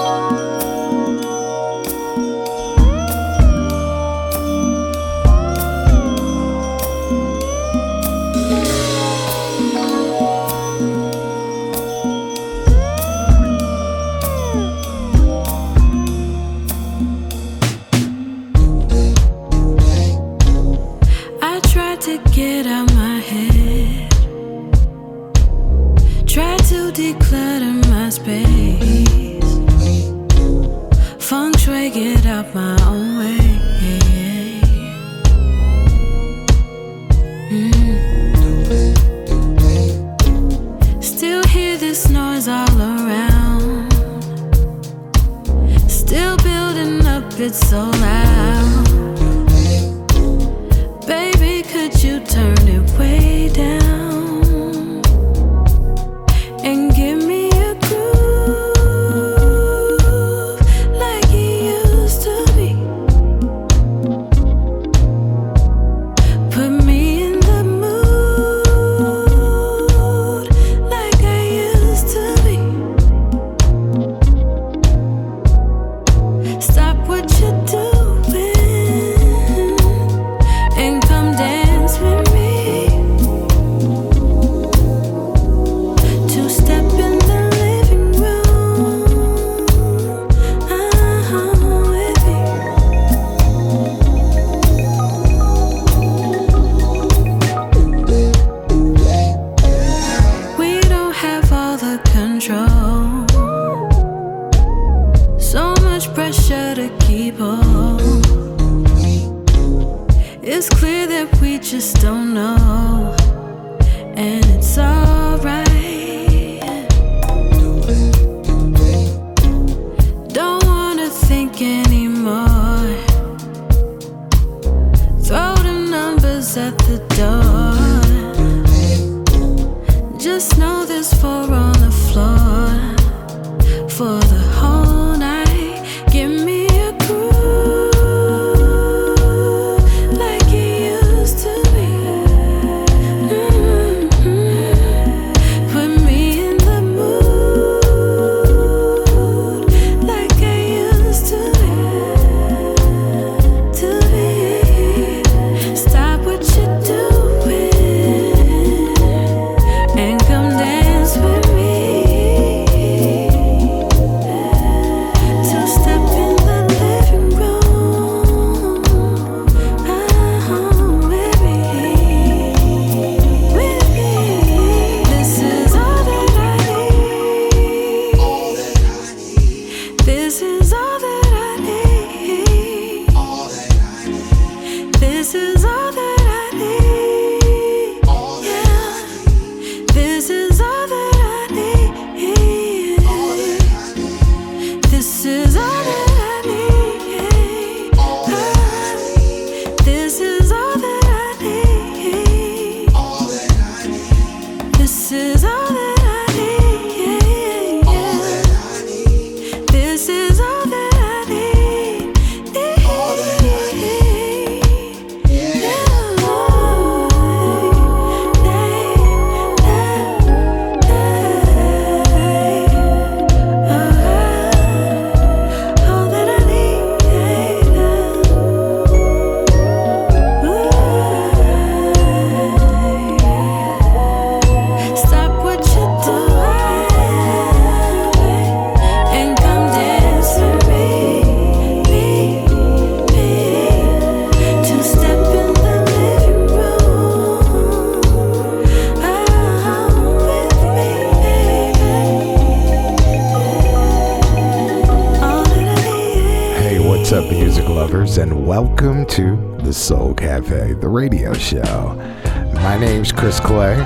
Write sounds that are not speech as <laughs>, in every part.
Música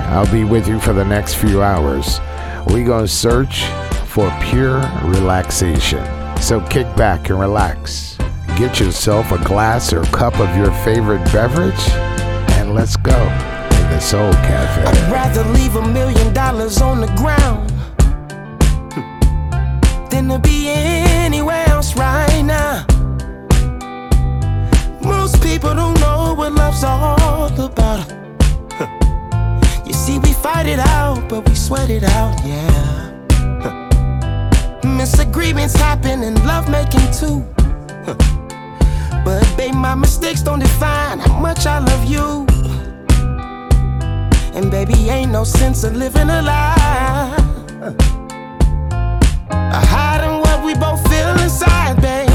I'll be with you for the next few hours. we going to search for pure relaxation. So kick back and relax. Get yourself a glass or cup of your favorite beverage, and let's go to the Soul Cafe. I'd rather leave a million dollars on the ground than to be all about. you see, we fight it out, but we sweat it out, yeah. Disagreements happen and lovemaking too. But babe, my mistakes don't define how much I love you. And baby, ain't no sense of living a lie. Hiding what we both feel inside, babe.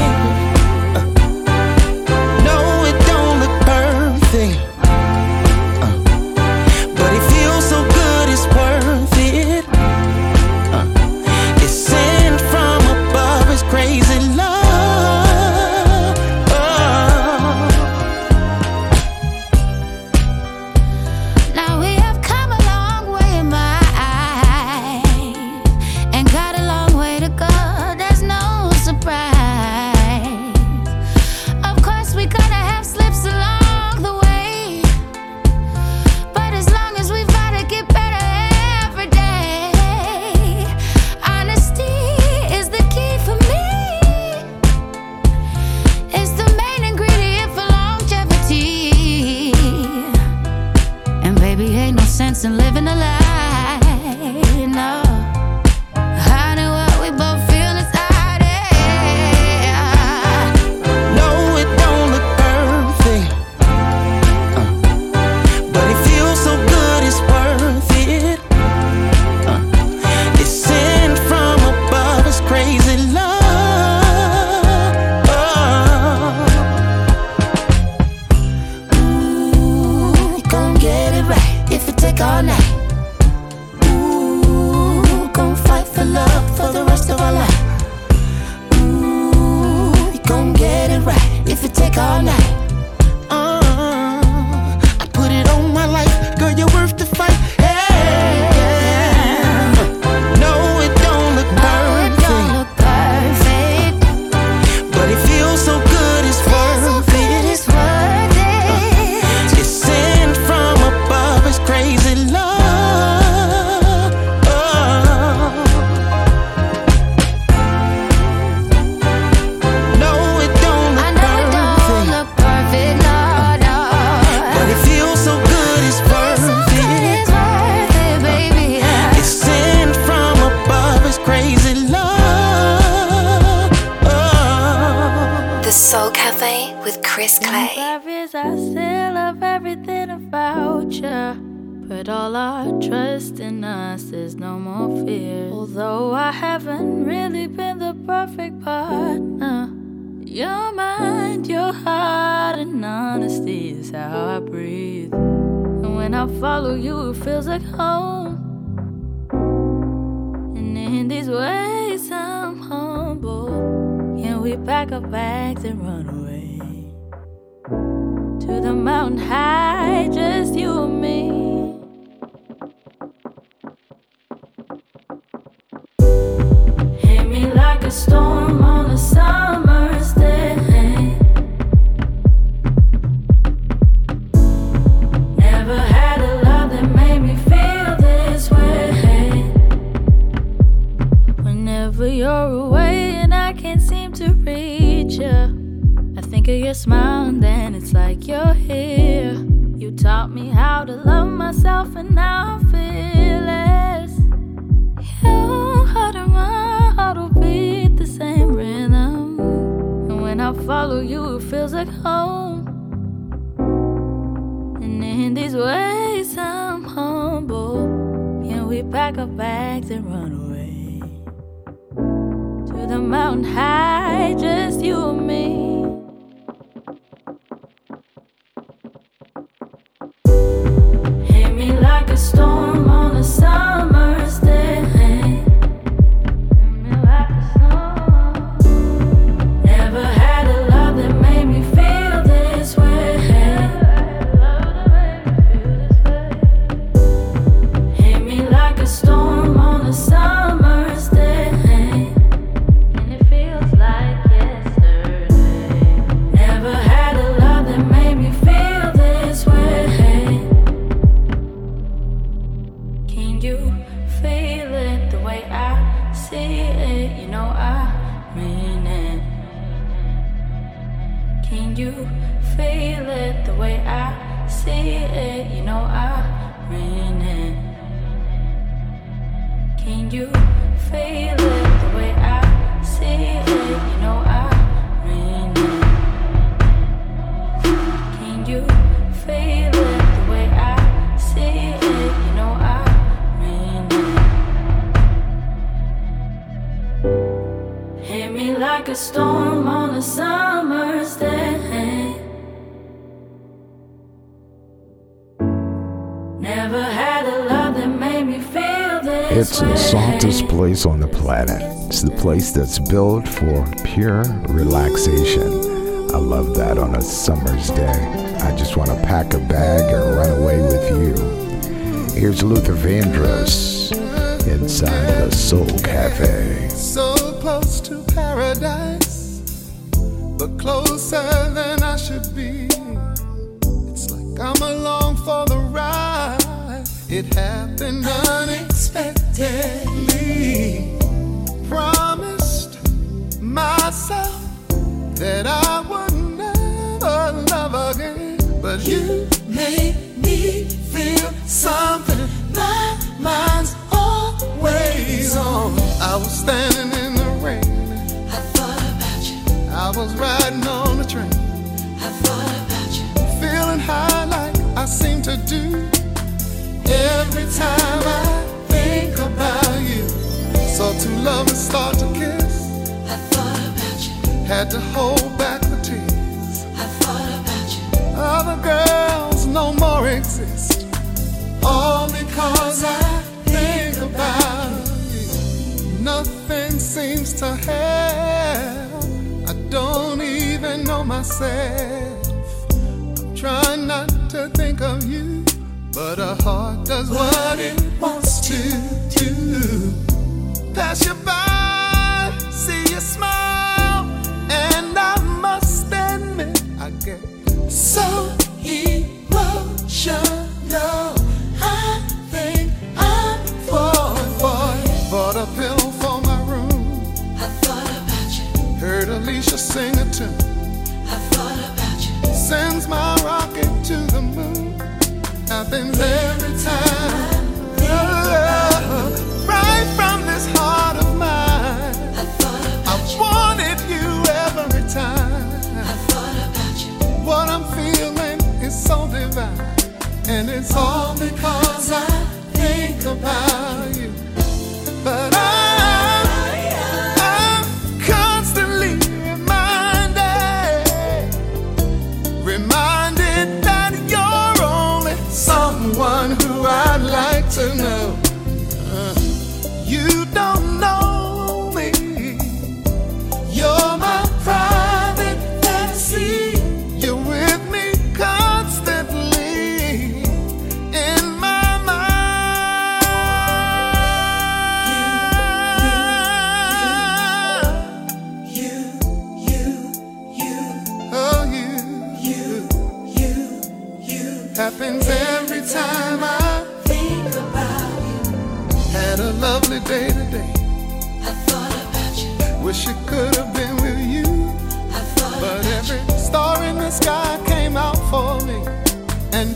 Five years, I still love everything about you. Put all our trust in us, there's no more fear. Although I haven't really been the perfect partner, your mind, your heart, and honesty is how I breathe. And when I follow you, it feels like home. And in these ways, I'm humble. Can we pack our bags and run away? to the mountain high, just you and me. Hit me like a storm on a summer. at your smile, and then it's like you're here. You taught me how to love myself, and now I'm fearless. You how to run, how to beat the same rhythm. And when I follow you, it feels like home. And in these ways, I'm humble. And we pack our bags and run away to the mountain high, just you and me. summer. Place that's built for pure relaxation. I love that on a summer's day. I just want to pack a bag and run away with you. Here's Luther Vandross inside the Soul Cafe. So close to paradise, but closer than I should be. It's like I'm along for the ride. It happened unexpectedly. Myself that I would never love again, but you made me feel something. My mind's always on. I was standing in the rain. I thought about you. I was riding on the train, I thought about you. feeling high like I seem to do every time I think about you. So two lovers start had to hold back the tears. I thought about you. Other girls no more exist, all because I think about you. Nothing seems to help. I don't even know myself. I'm trying not to think of you, but a heart does what it wants to do. Pass you by, Sends my rocket to the moon. Happens every time. And it's all because I think about you.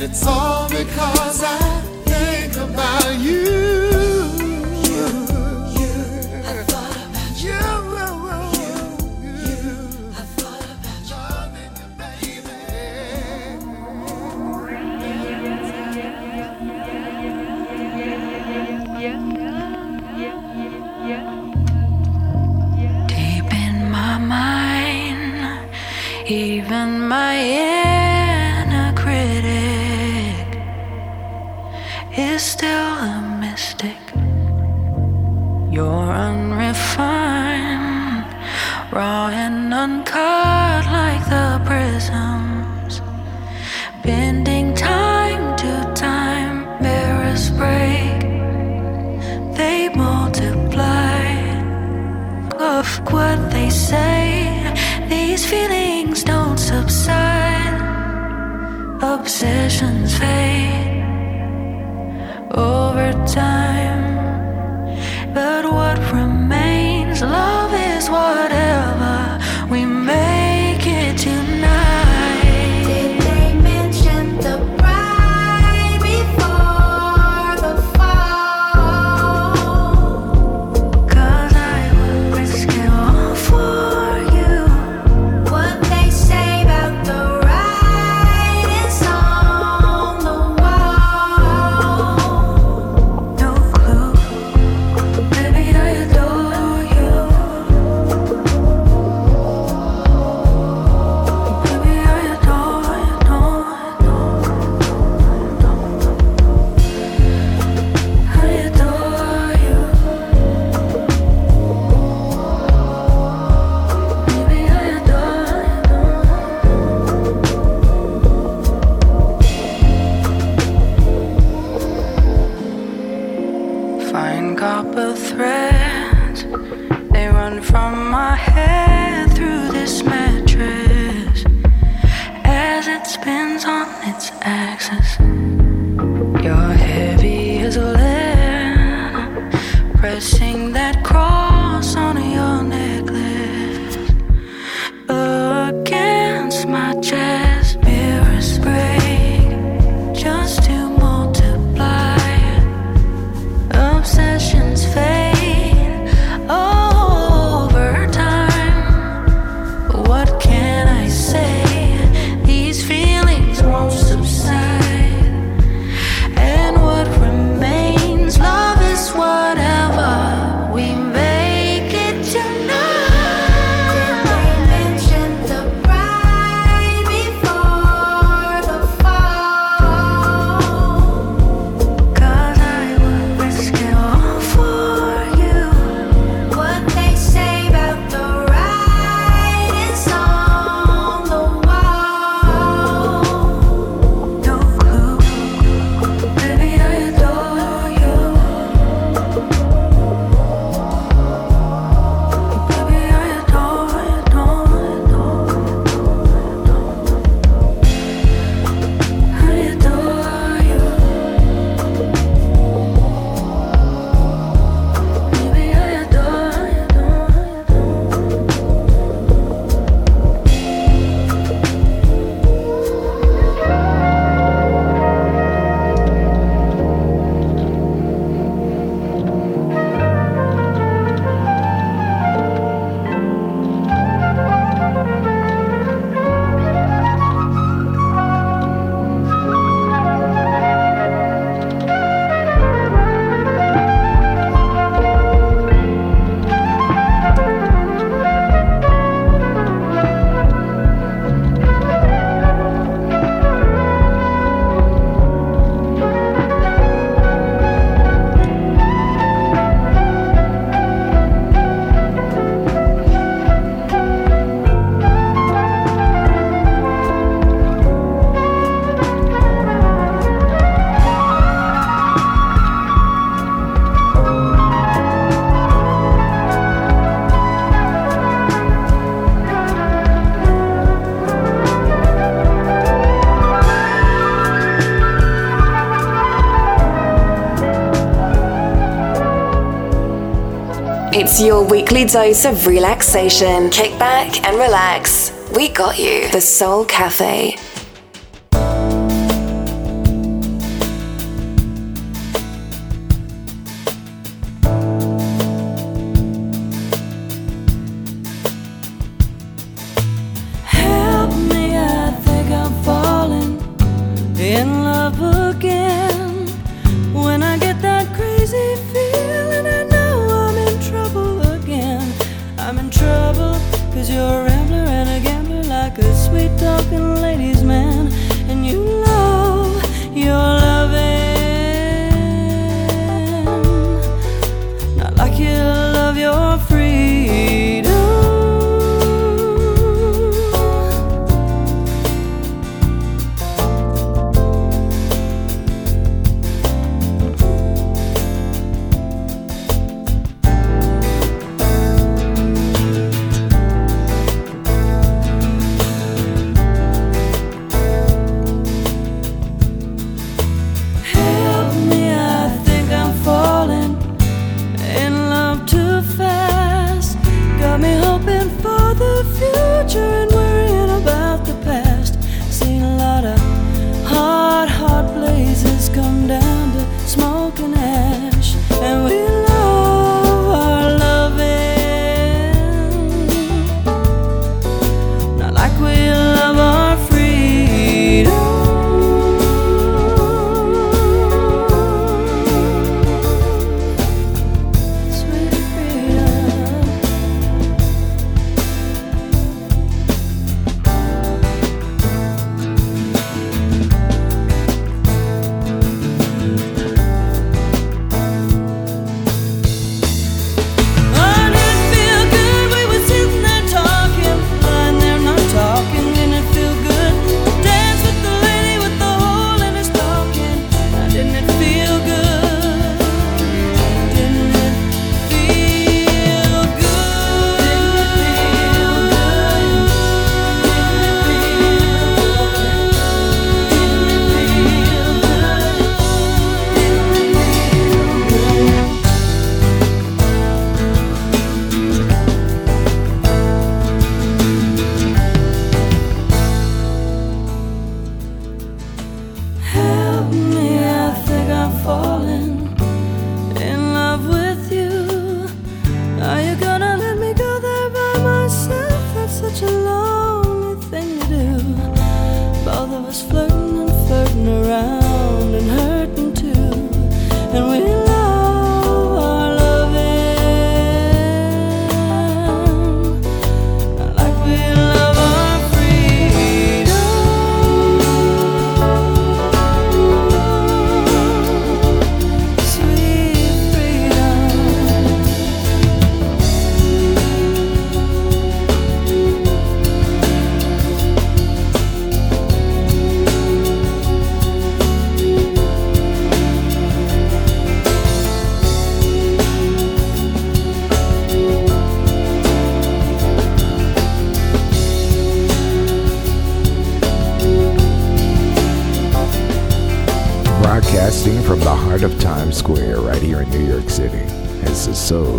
It's all because I It's your weekly dose of relaxation. Kick back and relax. We got you. The Soul Cafe. You're in.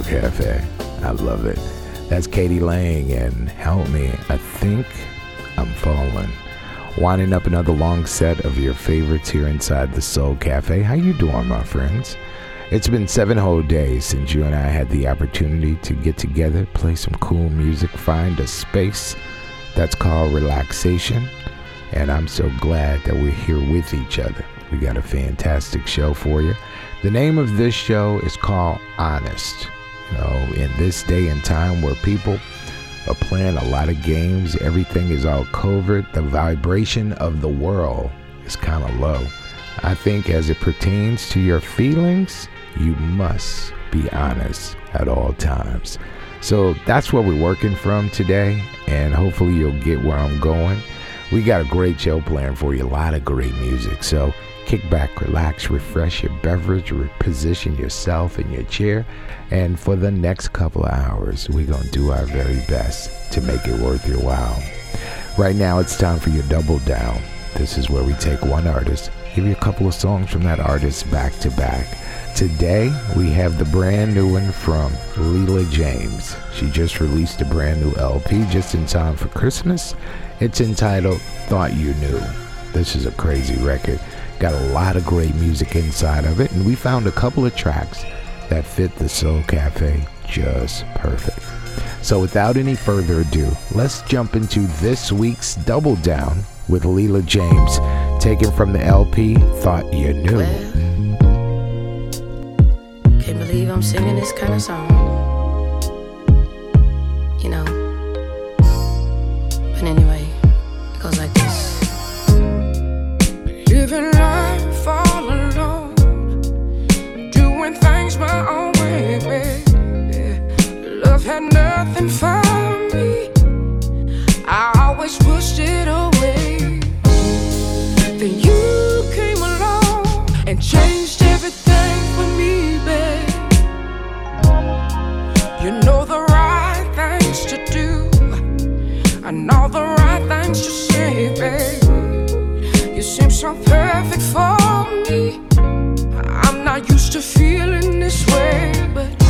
Cafe. I love it. That's KD Lang and Help Me. I think I'm falling. Winding up another long set of your favorites here inside the Soul Cafe. How you doing, my friends? It's been seven whole days since you and I had the opportunity to get together, play some cool music, find a space that's called relaxation. And I'm so glad that we're here with each other. We got a fantastic show for you. The name of this show is called Honest. In this day and time where people are playing a lot of games, everything is all covert, the vibration of the world is kind of low. I think as it pertains to your feelings, you must be honest at all times. So that's what we're working from today, and hopefully you'll get where I'm going. We got a great show planned for you, a lot of great music. So kick back, relax, refresh your beverage, reposition yourself in your chair, and for the next couple of hours, we're going to do our very best to make it worth your while. Right now, it's time for your double down. This is where we take one artist, give you a couple of songs from that artist back to back. Today, we have the brand new one from Leela James. She just released a brand new LP just in time for Christmas. It's entitled Thought You Knew. This is a crazy record. Got a lot of great music inside of it, and we found a couple of tracks that fit the Soul Cafe just perfect. So, without any further ado, let's jump into this week's Double Down with Leela James, taken from the LP Thought You Knew. Can't believe I'm singing this kind of song. Living life all alone, doing things my own way, baby. Love had nothing for me. I always pushed it away. So perfect for me. I'm not used to feeling this way, but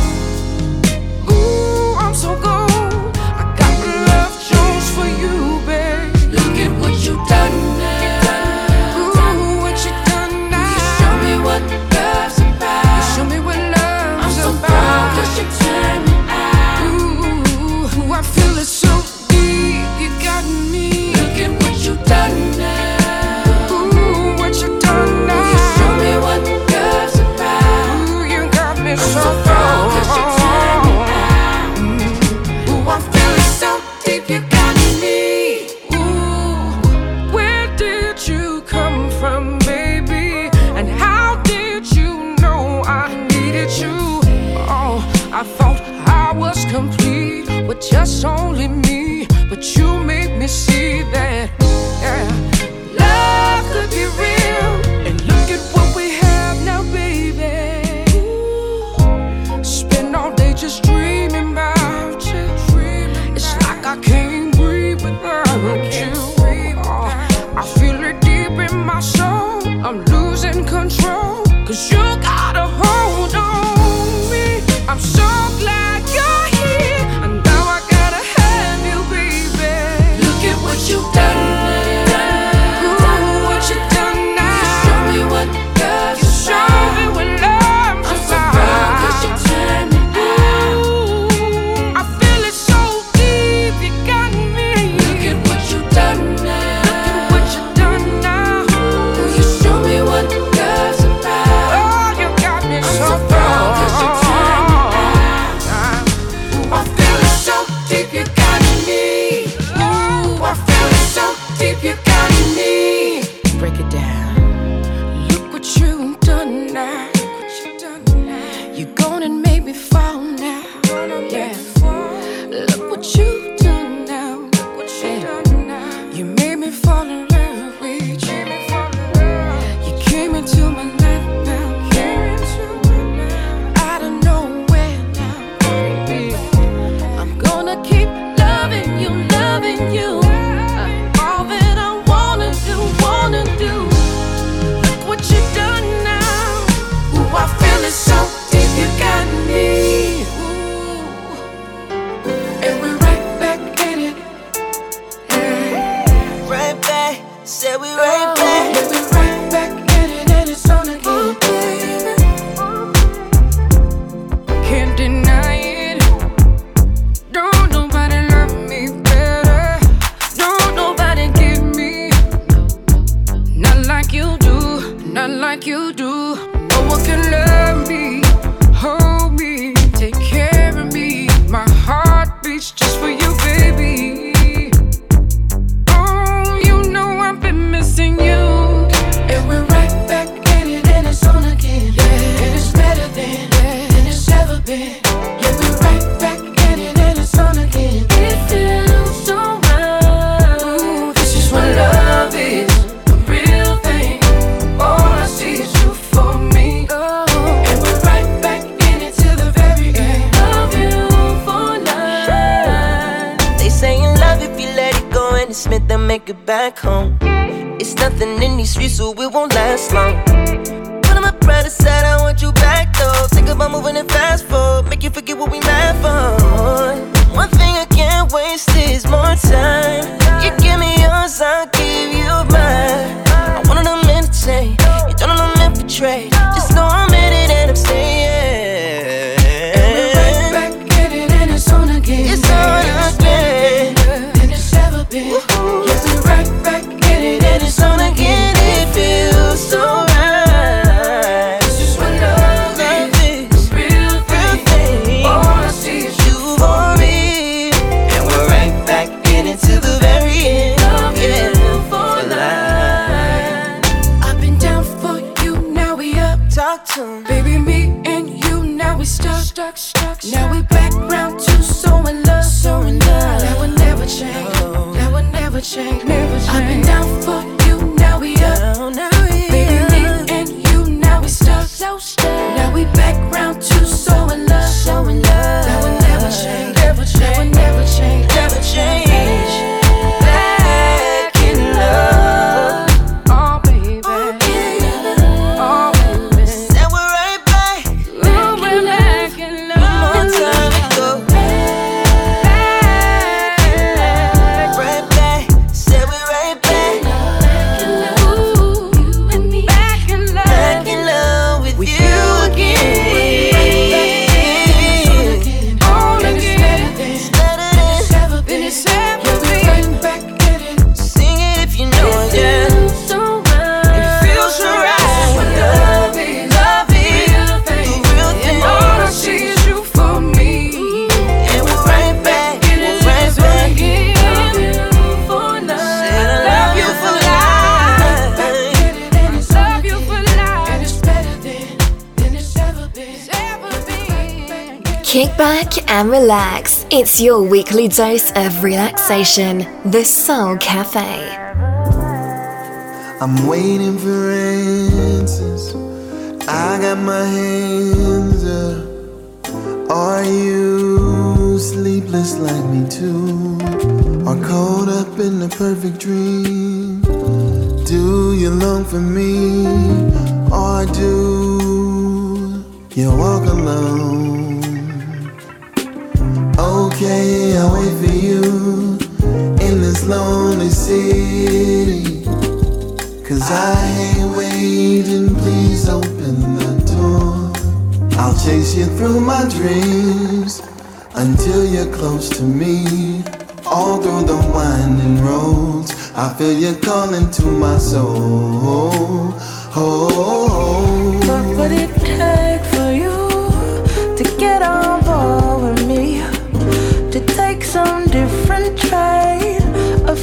Kick back and relax. It's your weekly dose of relaxation, the Soul Cafe. I'm waiting for answers. I got my hands up. Are you sleepless like me too? Or caught up in the perfect dream? Do you long for me? Or do you walk alone? okay, I'll wait for you in this lonely city. Cause I hate waiting, please open the door. I'll chase you through my dreams until you're close to me. All through the winding roads, I feel you calling to my soul. Oh, What would it take for you to get on board? different train of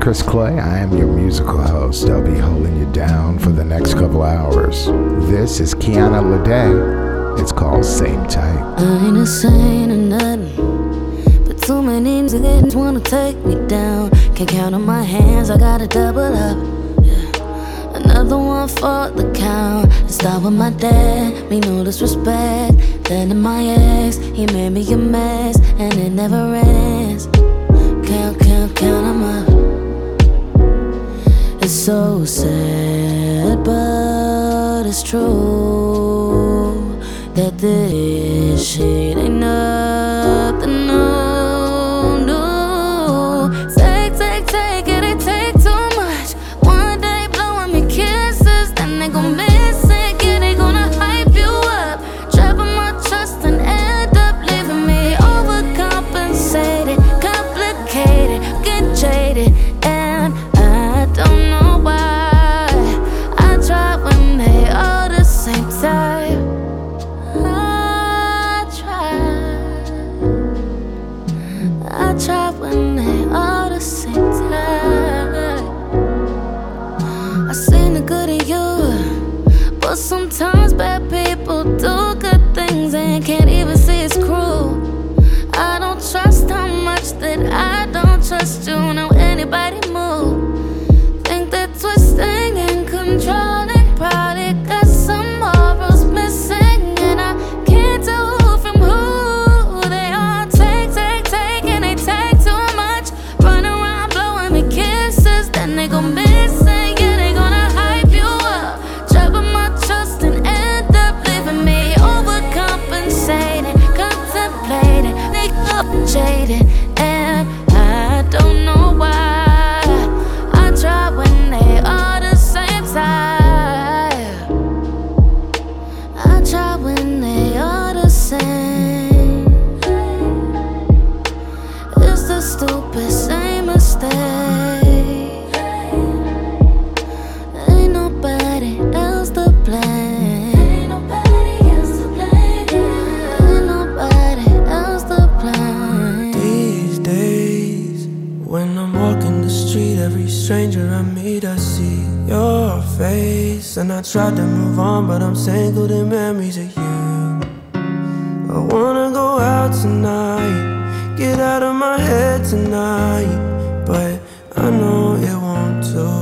Chris Clay. I am your musical host. I'll be holding you down for the next couple hours. This is Kiana Lede. It's called Same Type. I ain't a saint or nothing. But too many niggas wanna take me down. Can't count on my hands, I gotta double up. Yeah. Another one for the count. It start with my dad, me no disrespect. Then in my ex, he made me a mess, and it never ends. Count, count, count 'em up. It's so sad, but it's true that this shit go out tonight, get out of my head tonight. But I know it won't do.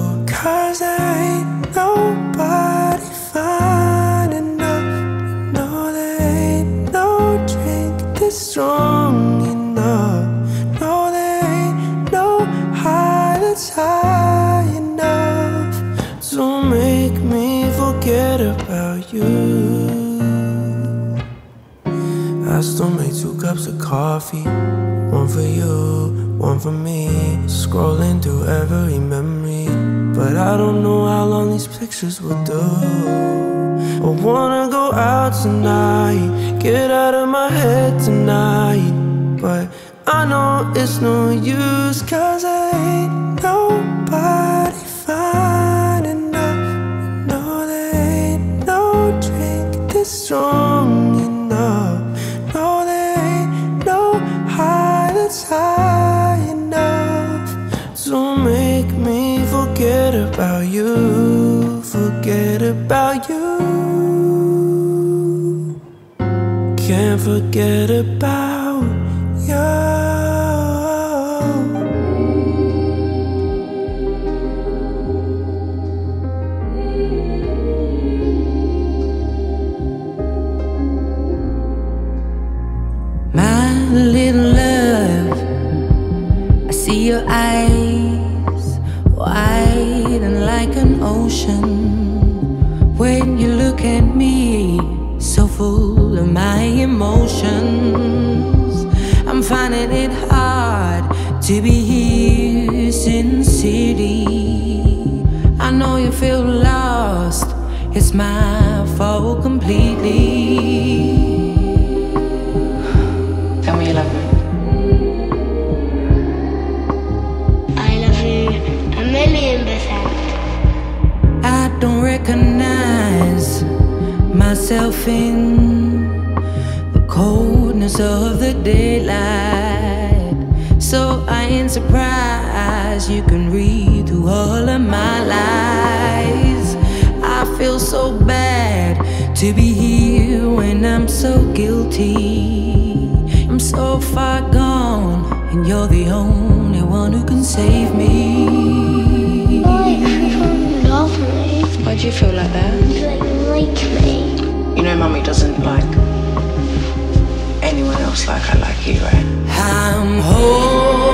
I still make two cups of coffee, one for you, one for me. Scrolling through every memory, but I don't know how long these pictures will do. I wanna go out tonight, get out of my head tonight, but I know it's no use, cause I ain't nobody fine enough. No, there ain't no drink that's strong forget about it's my fault completely. Tell me you love me. I love you a million percent. I don't recognize myself in the coldness of the daylight. So I ain't surprised you can read through all of my lies. I feel so bad to be here when I'm so guilty. I'm so far gone, and you're the only one who can save me. Love me. Why do you feel like that? Like, like me. You know, mummy doesn't like anyone else like I like you, right? I'm holding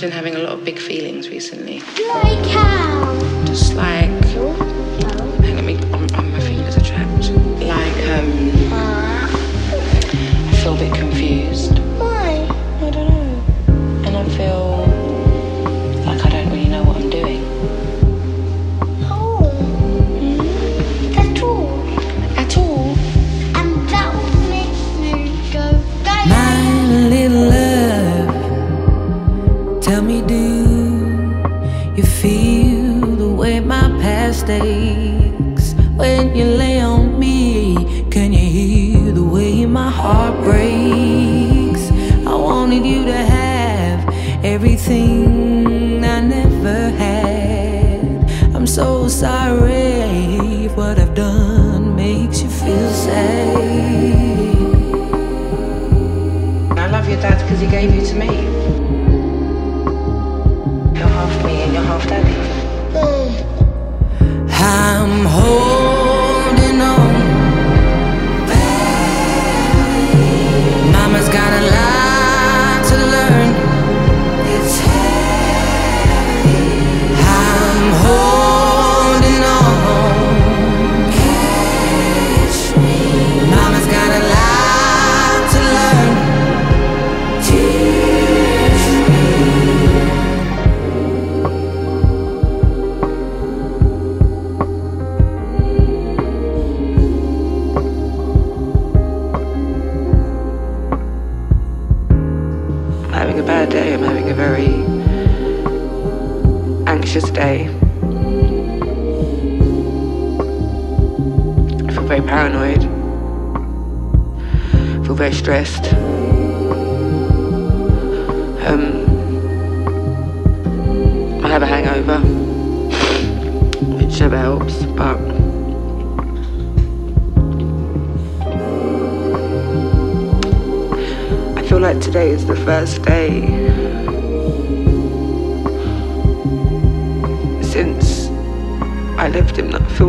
been having a lot of big feelings recently. Like how? Just like. When you lay on me? Can you hear the way my heart breaks? I wanted you to have everything I never had. I'm so sorry if what I've done makes you feel sad. I love your dad because he gave you to me. You're half me and you're half daddy. I'm holding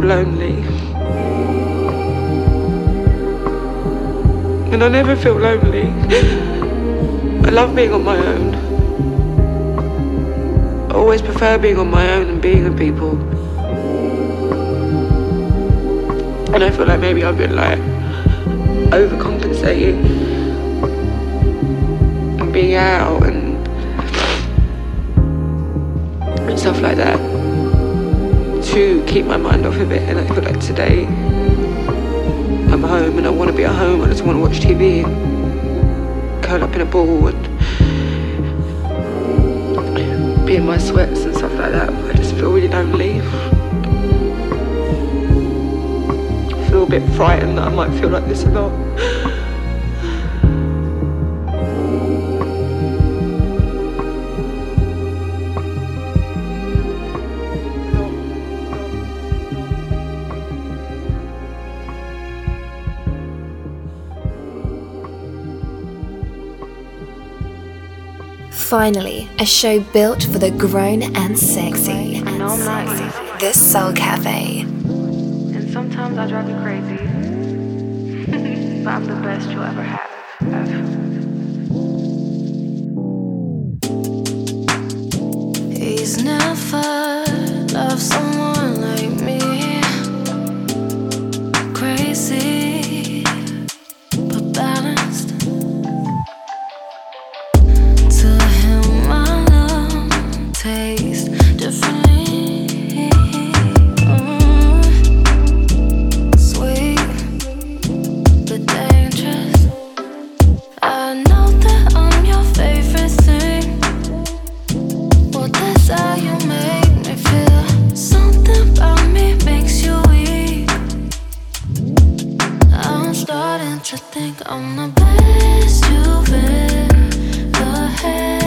lonely. And I never feel lonely. I love being on my own. I always prefer being on my own and being with people. And I feel like maybe I've been like overcompensating and being out and, and stuff like that to keep my mind off of it. And I feel like today I'm home and I want to be at home. I just want to watch TV and curl up in a ball and be in my sweats and stuff like that. I just feel really lonely. I feel a bit frightened that I might feel like this a lot. Finally, a show built for the grown and sexy. This Soul Cafe. And sometimes I drive you crazy. <laughs> but I'm the best you'll ever have. Can't you think I'm the best you've ever had?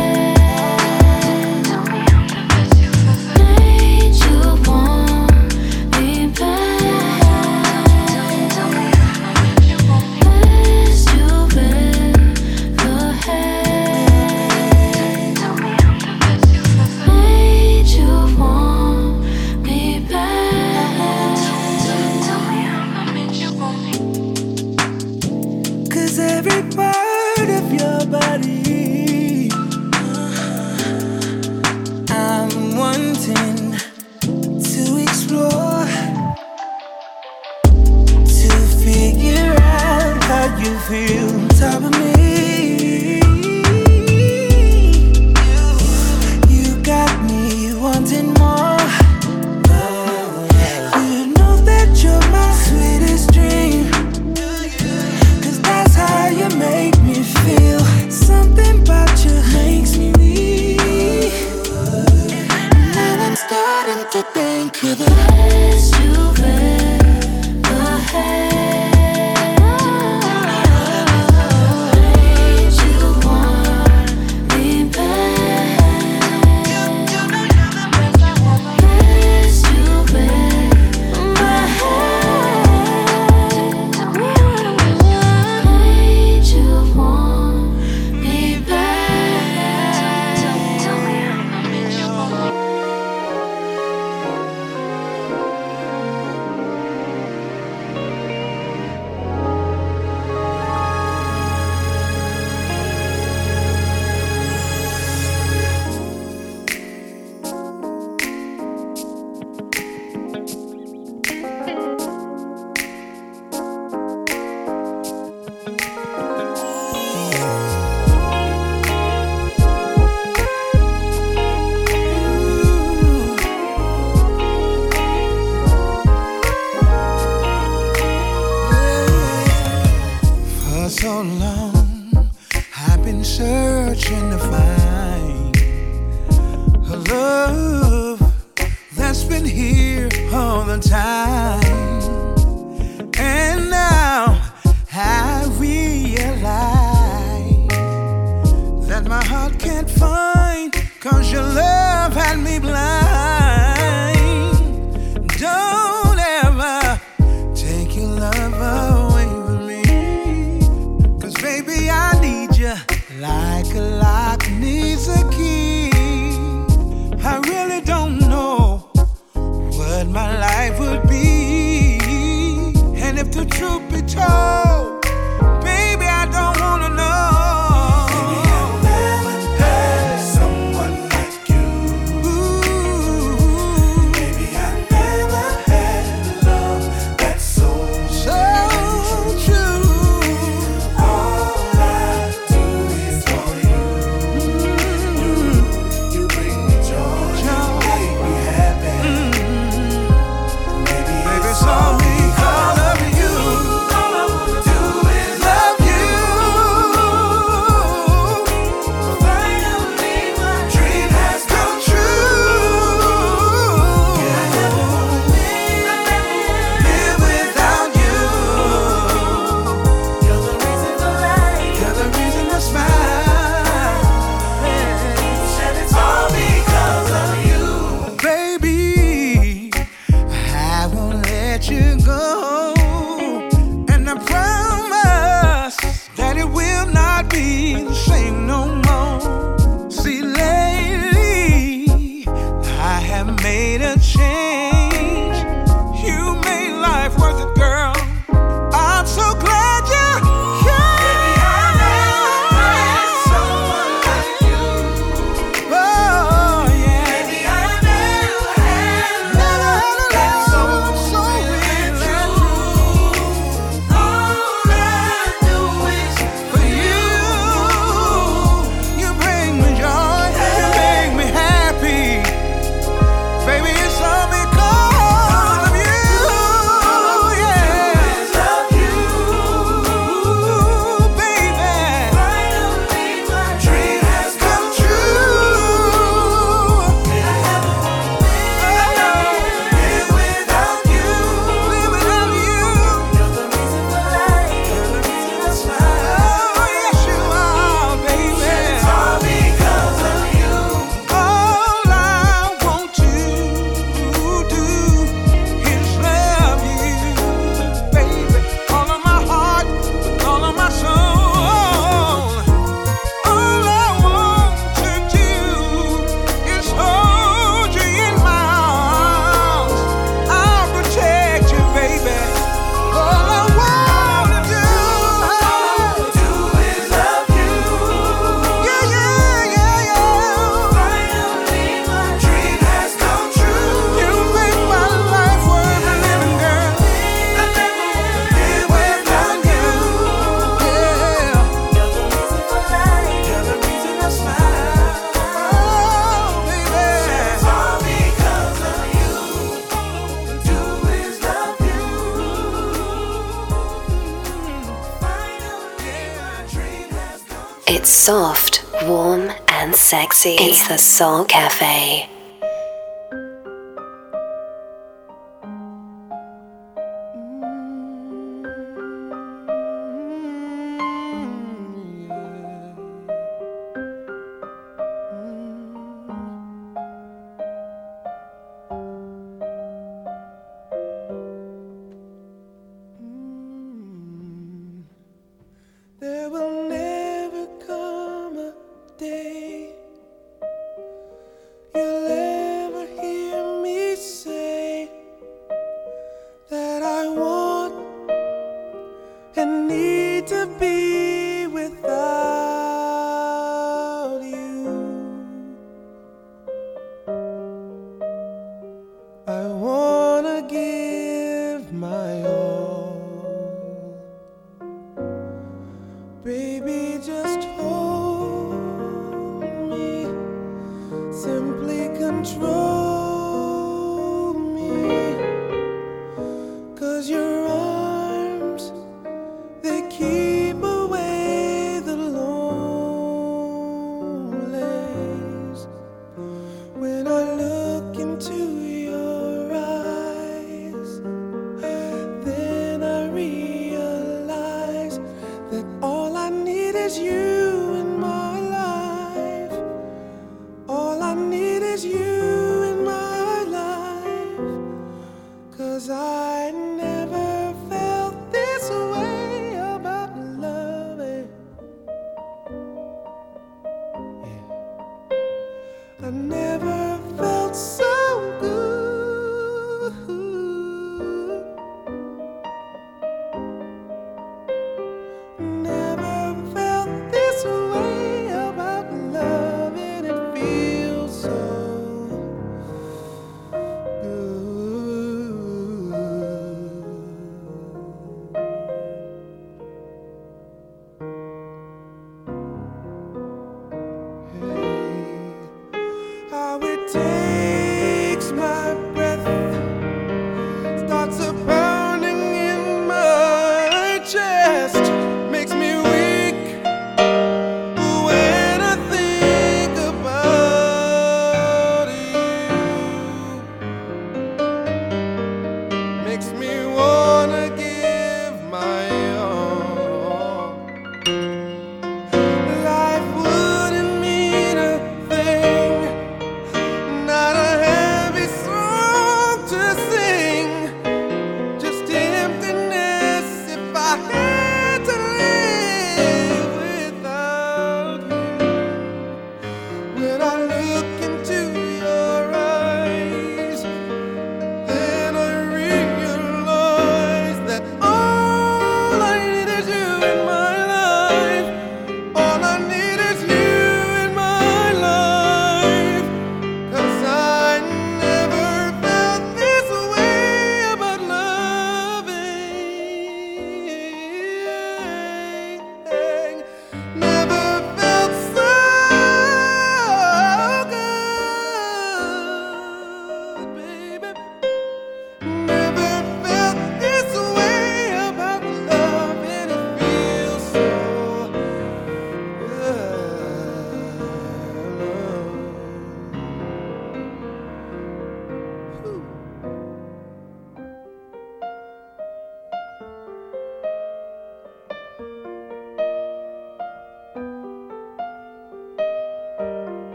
Soft, warm, and sexy. It's the Soul Cafe.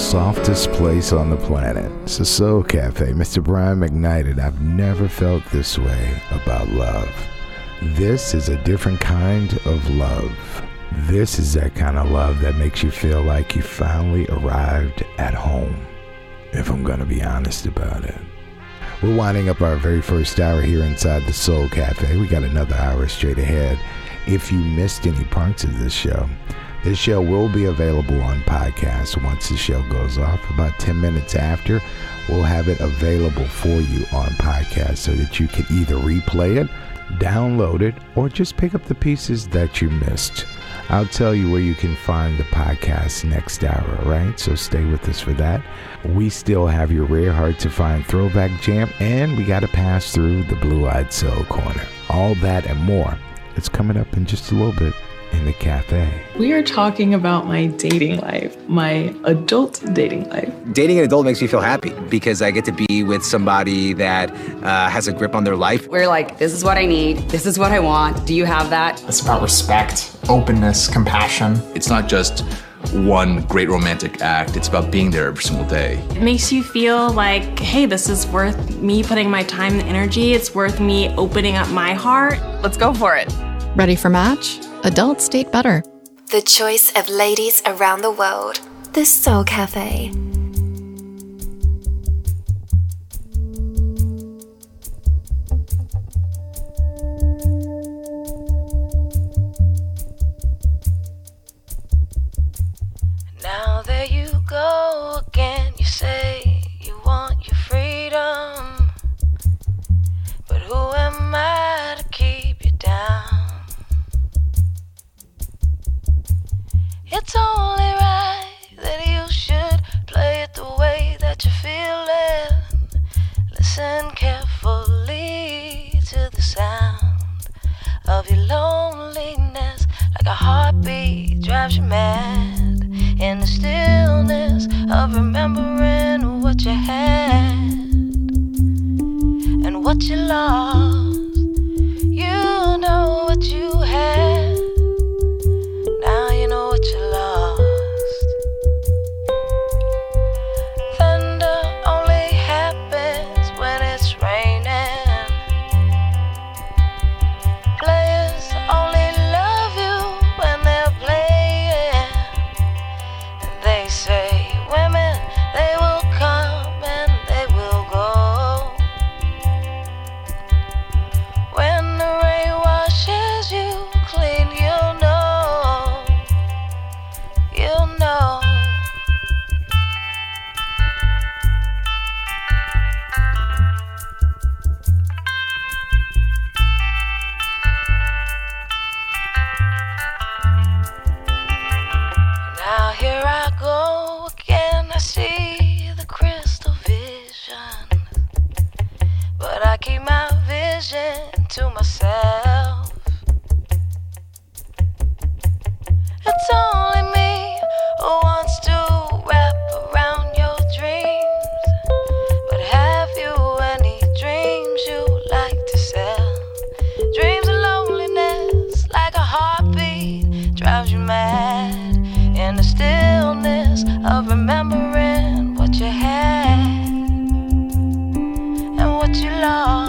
Softest place on the planet. The Soul Cafe. Mr. Brian McKnighted. I've never felt this way about love. This is a different kind of love. This is that kind of love that makes you feel like you finally arrived at home, if I'm going to be honest about it. We're winding up our very first hour here inside the Soul Cafe. We got another hour straight ahead. If you missed any parts of this show, this show will be available on podcast once the show goes off. About 10 minutes after, we'll have it available for you on podcast so that you can either replay it, download it, or just pick up the pieces that you missed. I'll tell you where you can find the podcast next hour, right? So stay with us for that. We still have your rare hard to find throwback jam, and we got to pass through the blue eyed soul corner. All that and more. It's coming up in just a little bit in the cafe. We are talking about my dating life, my adult dating life. Dating an adult makes me feel happy because I get to be with somebody that uh, has a grip on their life. We're like, this is what I need. This is what I want. Do you have that? It's about respect, openness, compassion. It's not just one great romantic act, it's about being there every single day. It makes you feel like, hey, this is worth me putting my time and energy. It's worth me opening up my heart. Let's go for it. Ready for match? Adults date better. The choice of ladies around the world. The Soul Cafe. Now there you go again. You say you want your freedom. But who am I to keep you down? It's only right that you should play it the way that you feel it. Listen carefully to the sound of your loneliness, like a heartbeat drives you mad. In the stillness of remembering what you had and what you lost, you know what you had. What you lost.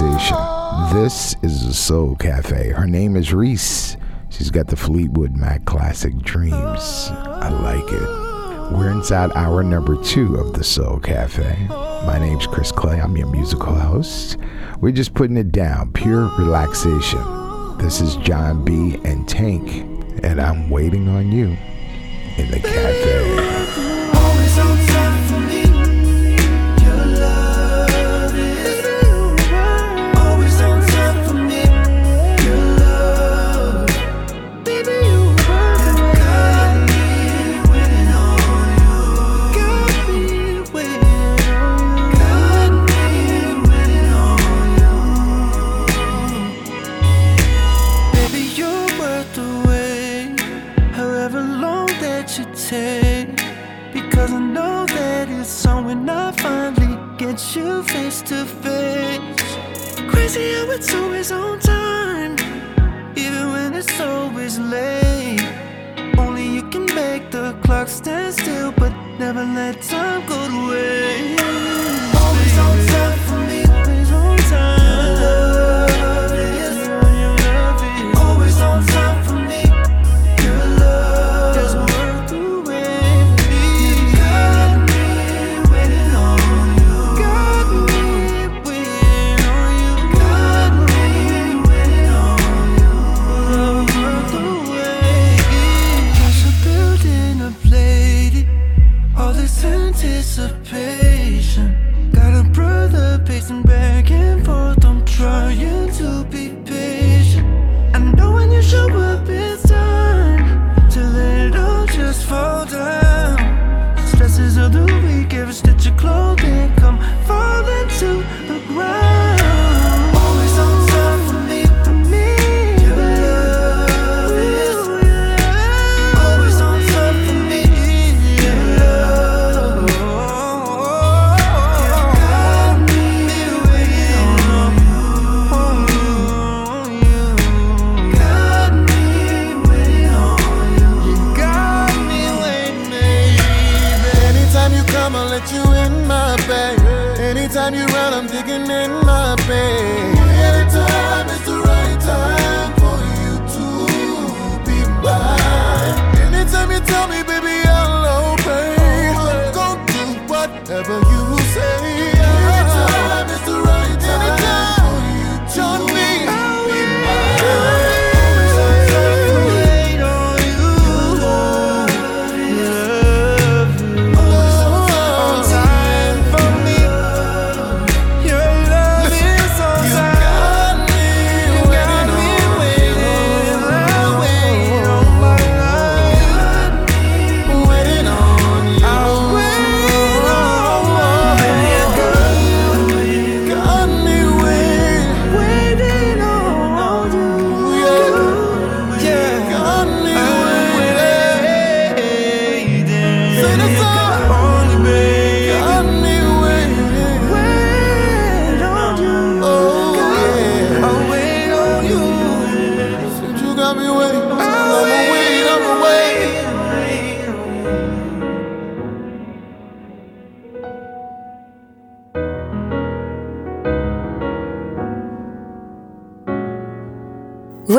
relaxation. This is a Soul Cafe. Her name is Reese. She's got the Fleetwood Mac classic Dreams. I like it. We're inside hour number two of the Soul Cafe. My name's Chris Clay. I'm your musical host. We're just putting it down, pure relaxation. This is Jon B. and Tank, and I'm waiting on you in the cafe.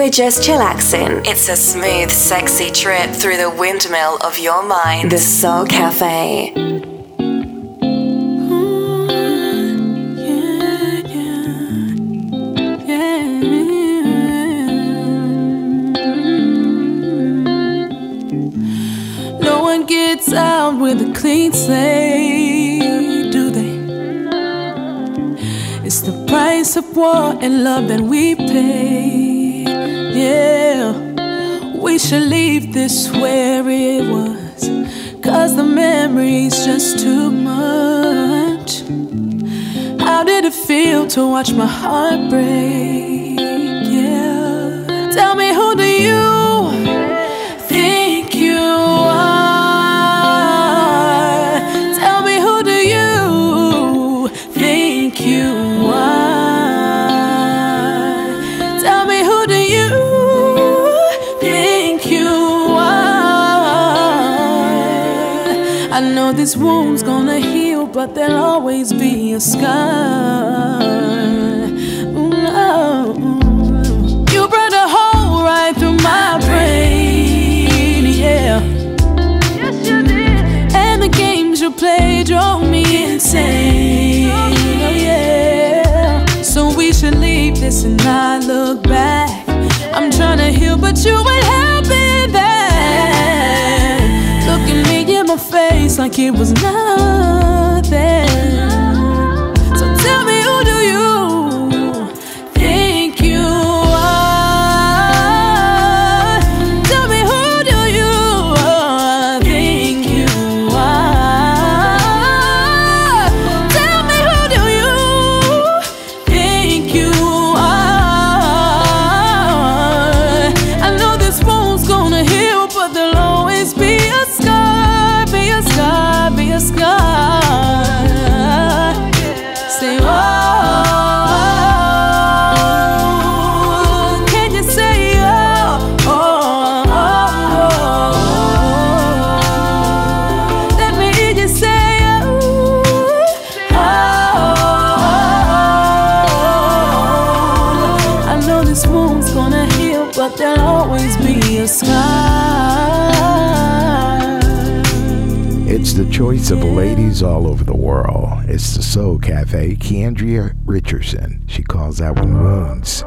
just chillaxing. It's a smooth, sexy trip through the windmill of your mind. The Soul Cafe. gets out with a clean slate, do they? It's the price of war and love that we pay yeah. We should leave this where it was. Cause the memory's just too much. How did it feel to watch my heart break? But there'll always be a scar. No. You burned a hole right through my brain, yeah. Yes, you did. And the games you played drove me insane, oh yeah. So we should leave this and not look back. I'm trying to heal, but you ain't helping that. Looking me in my face like it was nothing. So Choice of ladies all over the world. It's the Soul Cafe, Kiandra Richardson. She calls that one wounds.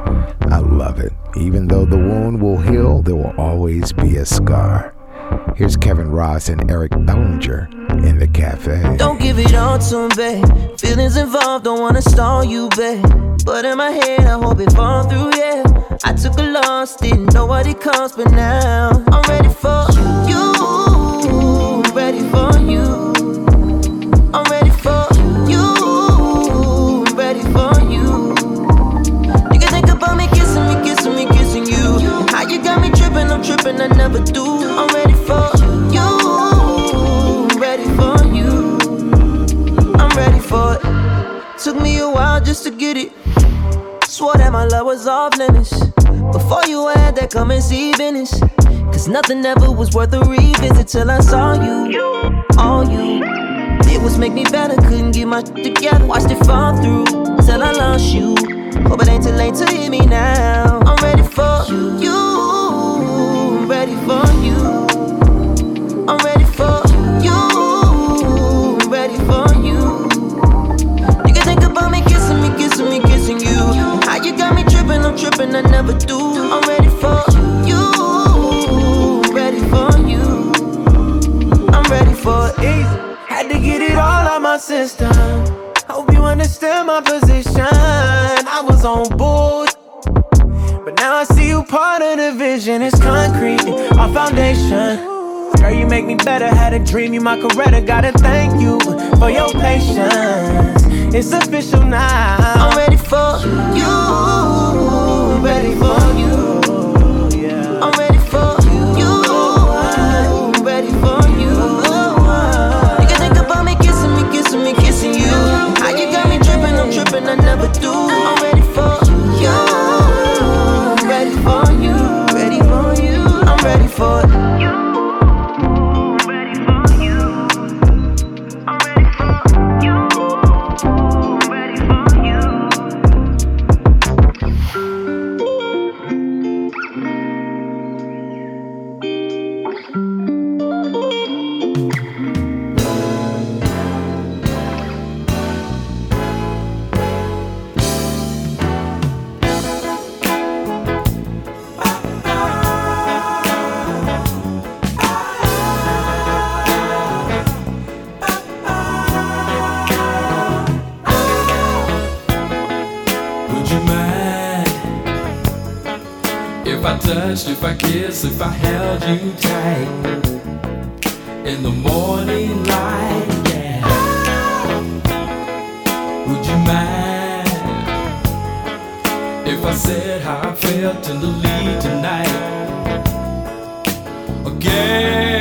I love it. Even though the wound will heal, there will always be a scar. Here's Kevin Ross and Eric Bellinger in the cafe. Don't give it all to babe. Feelings involved, don't wanna stall you, babe. But in my head, I hope it fall through, yeah. I took a loss, didn't know what it cost, but now I'm ready for you. Ready for you. I never do. I'm ready for you. I'm ready for you. I'm ready for it. Took me a while just to get it. Swore that my love was off limits. Before you had that come and see business. Cause nothing ever was worth a revisit till I saw you. All you. It was make me better, couldn't get my together. Watched it fall through till I lost you. Hope it ain't too late to hit me now. I'm ready for you. Ready for you. I'm ready for you. I'm ready for you. You can think about me kissing me, kissing me, kissing you. How you got me tripping, I'm tripping, I never do. I'm ready for you. I'm ready for you. I'm ready for it. Had to get it all out my system. Hope you understand my position. I was on board. But now I see you part of the vision. It's concrete, our foundation. Girl, you make me better. Had a dream, you my Coretta. Gotta thank you for your patience. It's official now. I'm ready for you. Ready for you. I'm ready touched, if I kissed, if I held you tight in the morning light? Yeah. Would you mind if I said how I felt in the lead tonight? Again,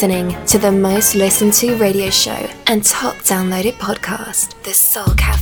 listening to the most listened to radio show and top downloaded podcast, The Soul Cafe.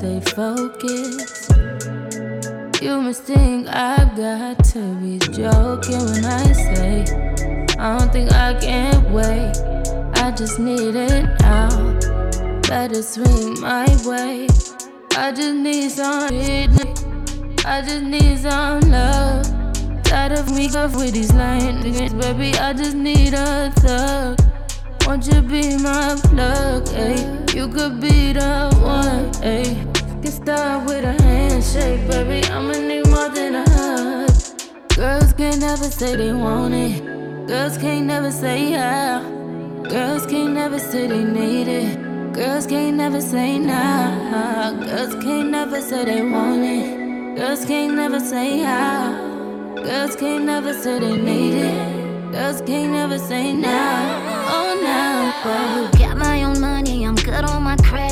Stay focused. You must think I've got to be joking when I say I don't think I can wait. I just need it now. Better swing my way. I just need some. I just need some love. Tired of me off with these niggas, baby. I just need a thug. Won't you be my plug, ayy? You could be the one, ayy. Started with a handshake, baby. I'ma need more than a hug. Girls can't never say they want it. Girls can't never say yeah. Girls can't never say they need it. Girls can't never say nah. Girls can't never say they want it. Girls can't never say how. Girls can't never say they need it. Girls can't never say nah. Oh, now. Got my own money, I'm good on my credit.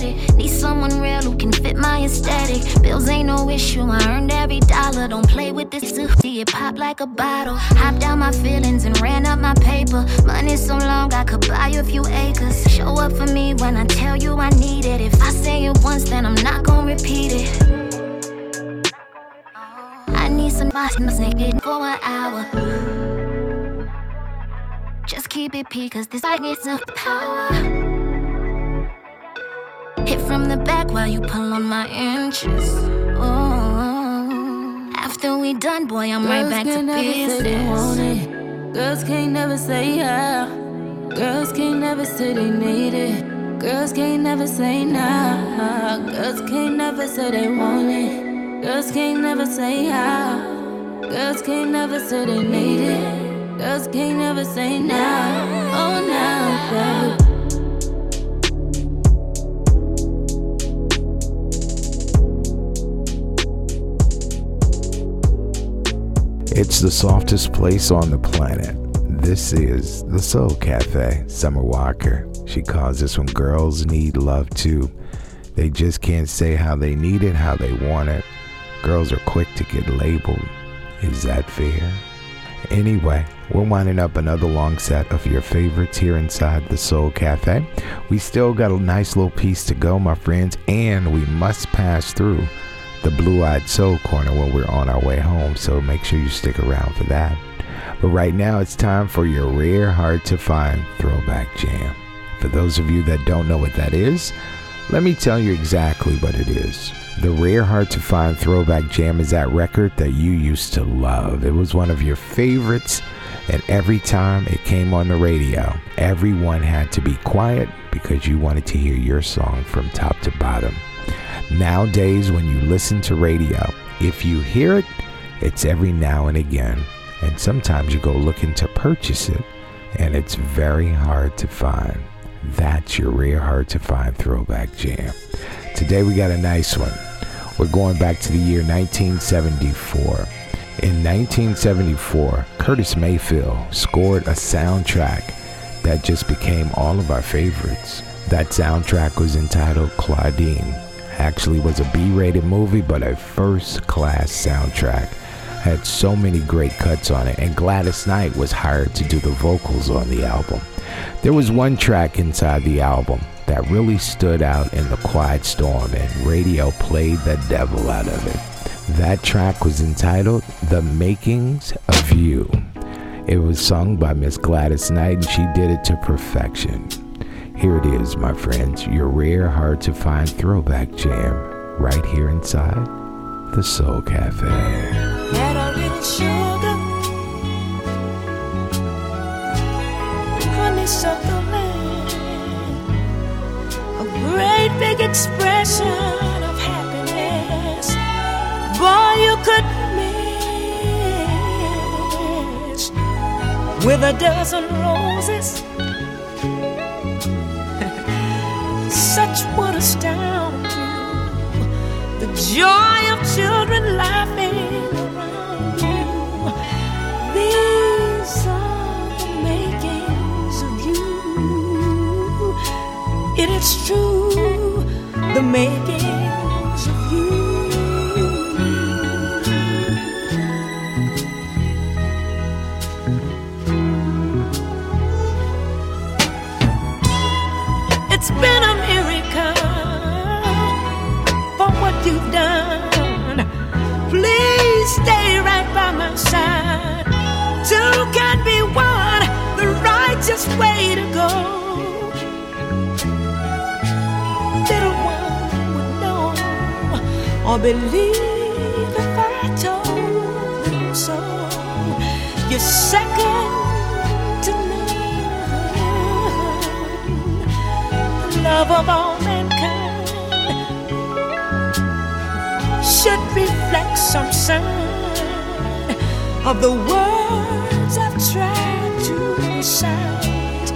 Someone real who can fit my aesthetic. Bills ain't no issue, I earned every dollar. Don't play with this see it pop like a bottle. Hopped out my feelings and ran up my paper. Money so long, I could buy a few acres. Show up for me when I tell you I need it. If I say it once, then I'm not gonna repeat it. I need some naked for an hour. Just keep it P, cause this fight needs some power. Hit from the back while you pull on my inches. Oh, after we done, boy, I'm right back to can't never say they want business. Girls can't never say yeah. Girls can't never say they need it. Girls can't never say nah. Girls can't never say they want it. Girls can't never say how. Girls can't never say they need it. Girls can't never say nah. Oh, now, baby. It's the softest place on the planet. This is the Soul Cafe. Summer Walker. She calls this when girls need love too. They just can't say how they need it, how they want it. Girls are quick to get labeled. Is that fair? Anyway, we're winding up another long set of your favorites here inside the Soul Cafe. We still got a nice little piece to go, my friends, and we must pass through the Blue Eyed Soul Corner when we're on our way home, so make sure you stick around for that. But right now, it's time for your rare, hard to find throwback jam. For those of you that don't know what that is, let me tell you exactly what it is. The rare, hard to find throwback jam is that record that you used to love. It was one of your favorites, and every time it came on the radio, everyone had to be quiet because you wanted to hear your song from top to bottom. Nowadays, when you listen to radio, if you hear it, it's every now and again. And sometimes you go looking to purchase it, and it's very hard to find. That's your rare, hard to find throwback jam. Today we got a nice one. We're going back to the year 1974. In 1974, Curtis Mayfield scored a soundtrack that just became all of our favorites. That soundtrack was entitled Claudine. Actually was a B-rated movie, but a first-class soundtrack. Had so many great cuts on it, and Gladys Knight was hired to do the vocals on the album. There was one track inside the album that really stood out in the quiet storm, and radio played the devil out of it. That track was entitled The Makings of You. It was sung by Miss Gladys Knight, and she did it to perfection. Here it is, my friends, your rare, hard to find throwback jam right here inside the Soul Cafe. Add a little sugar, honeysuckle man, a great big expression of happiness. Boy, you could miss with a dozen roses comes down to the joy of children laughing around you. These are the makings of you. It is true, the making. or believe if I told them so. You're second to none. Love of all mankind should reflect some sun of the words I've tried to recite.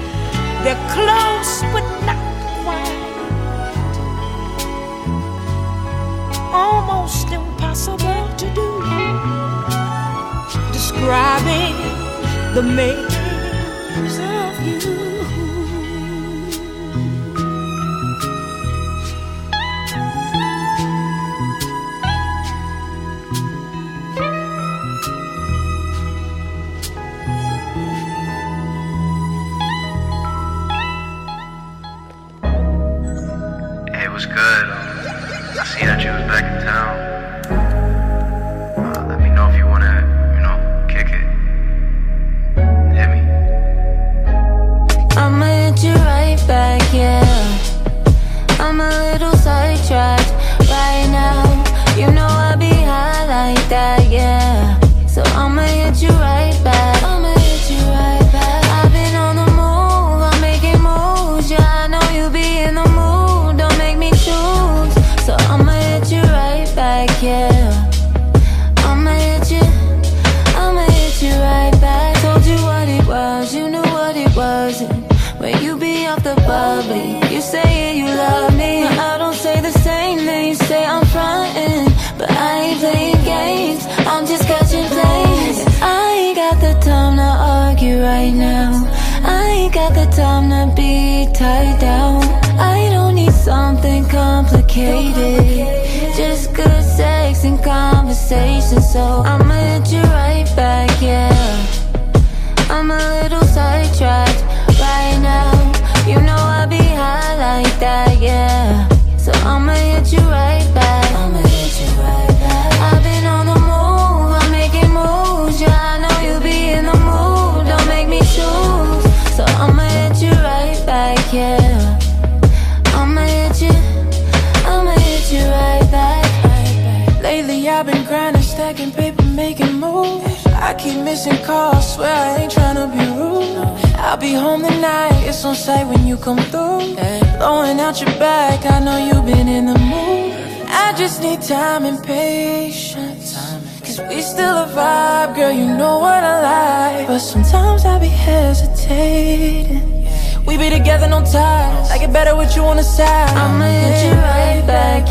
They're close but not. the making.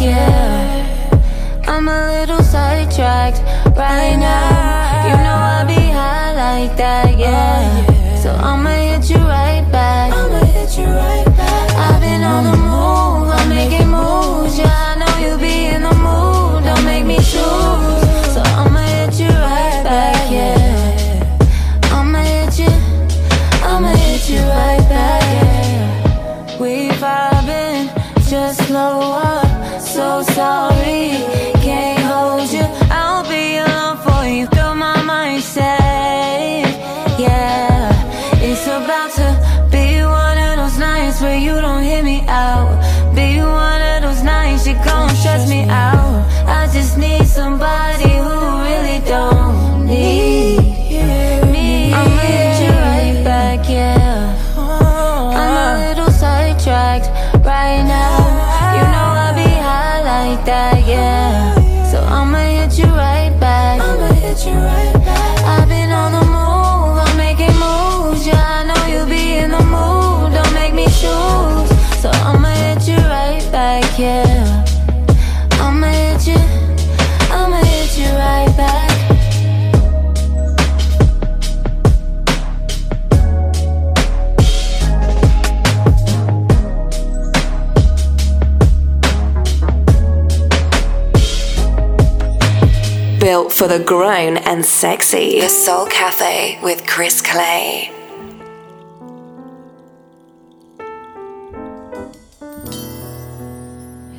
yeah. I'm a little sidetracked right now. for the grown and sexy. The Soul Cafe with Chris Clay.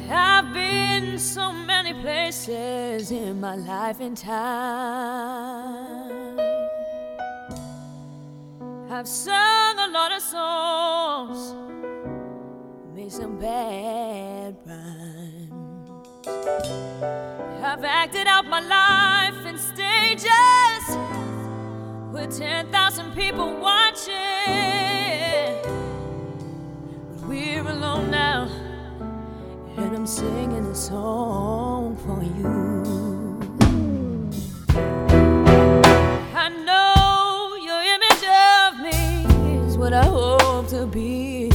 I've been so many places in my life and time. I've sung a lot of songs, made some bad rhymes. I've acted out my life in stages with 10,000 people watching. But we're alone now, and I'm singing a song for you. I know your image of me is what I hope to be.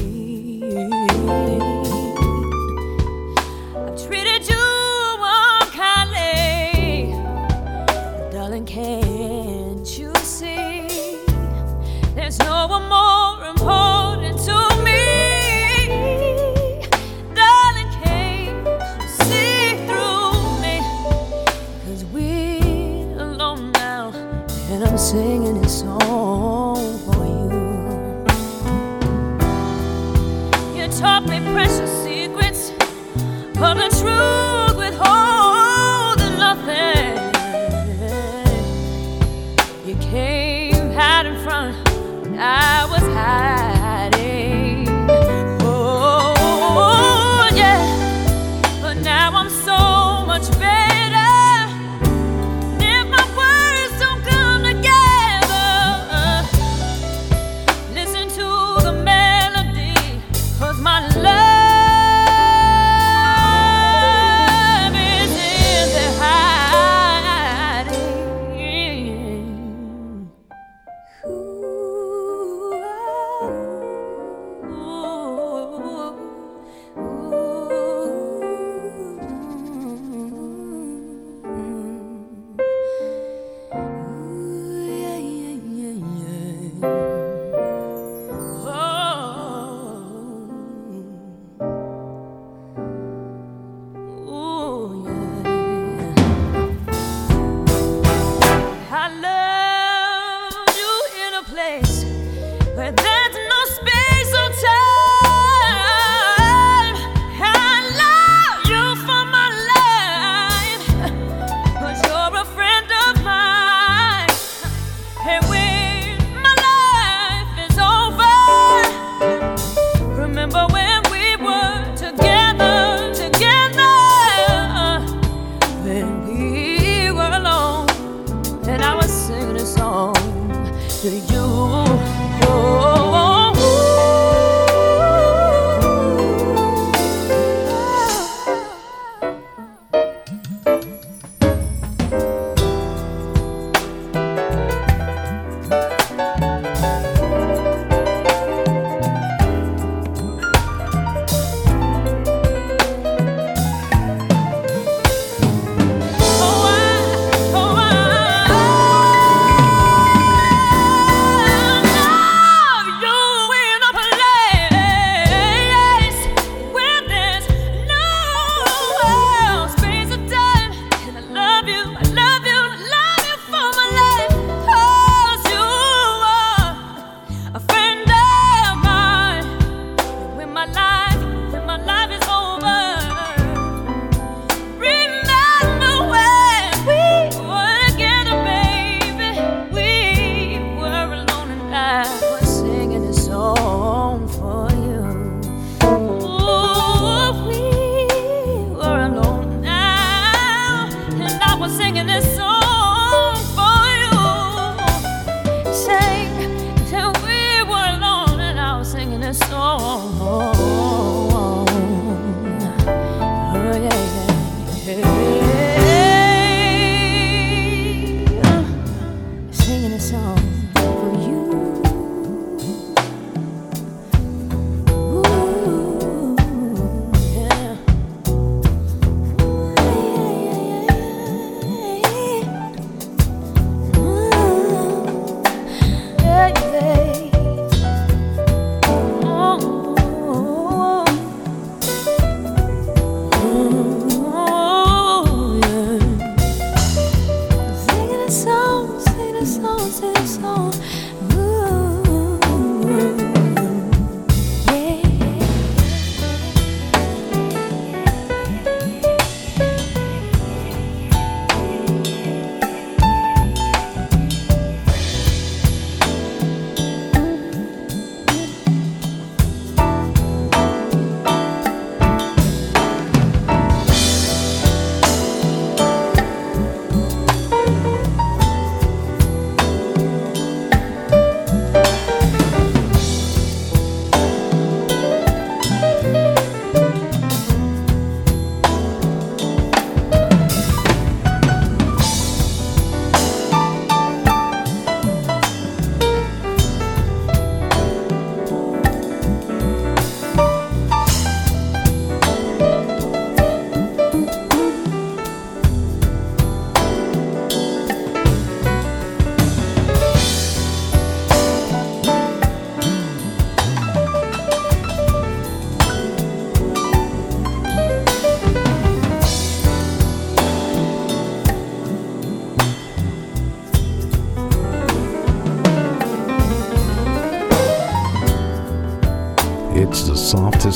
But the truth withholding nothing. You came out in front, I was high.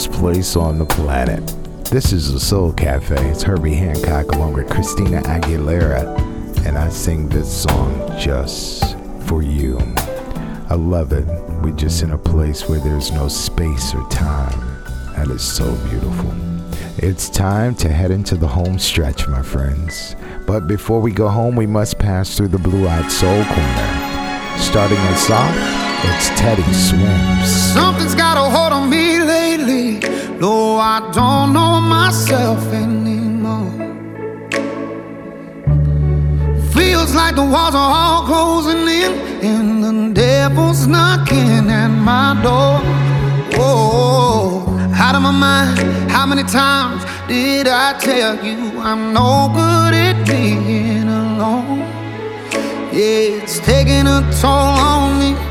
Place on the planet. This is the Soul Cafe. It's Herbie Hancock along with Christina Aguilera, and I sing this song just for you. I love it. We're just in a place where there's no space or time, and it's so beautiful. It's time to head into the home stretch, my friends. But before we go home, we must pass through the Blue Eyed Soul Corner. Starting us off, it's Teddy Swims. Something's got a hold on me lately. No, I don't know myself anymore. Feels like the walls are all closing in, and the devil's knocking at my door. Whoa, out of my mind. How many times did I tell you I'm no good at being alone? Yeah, it's taking a toll on me.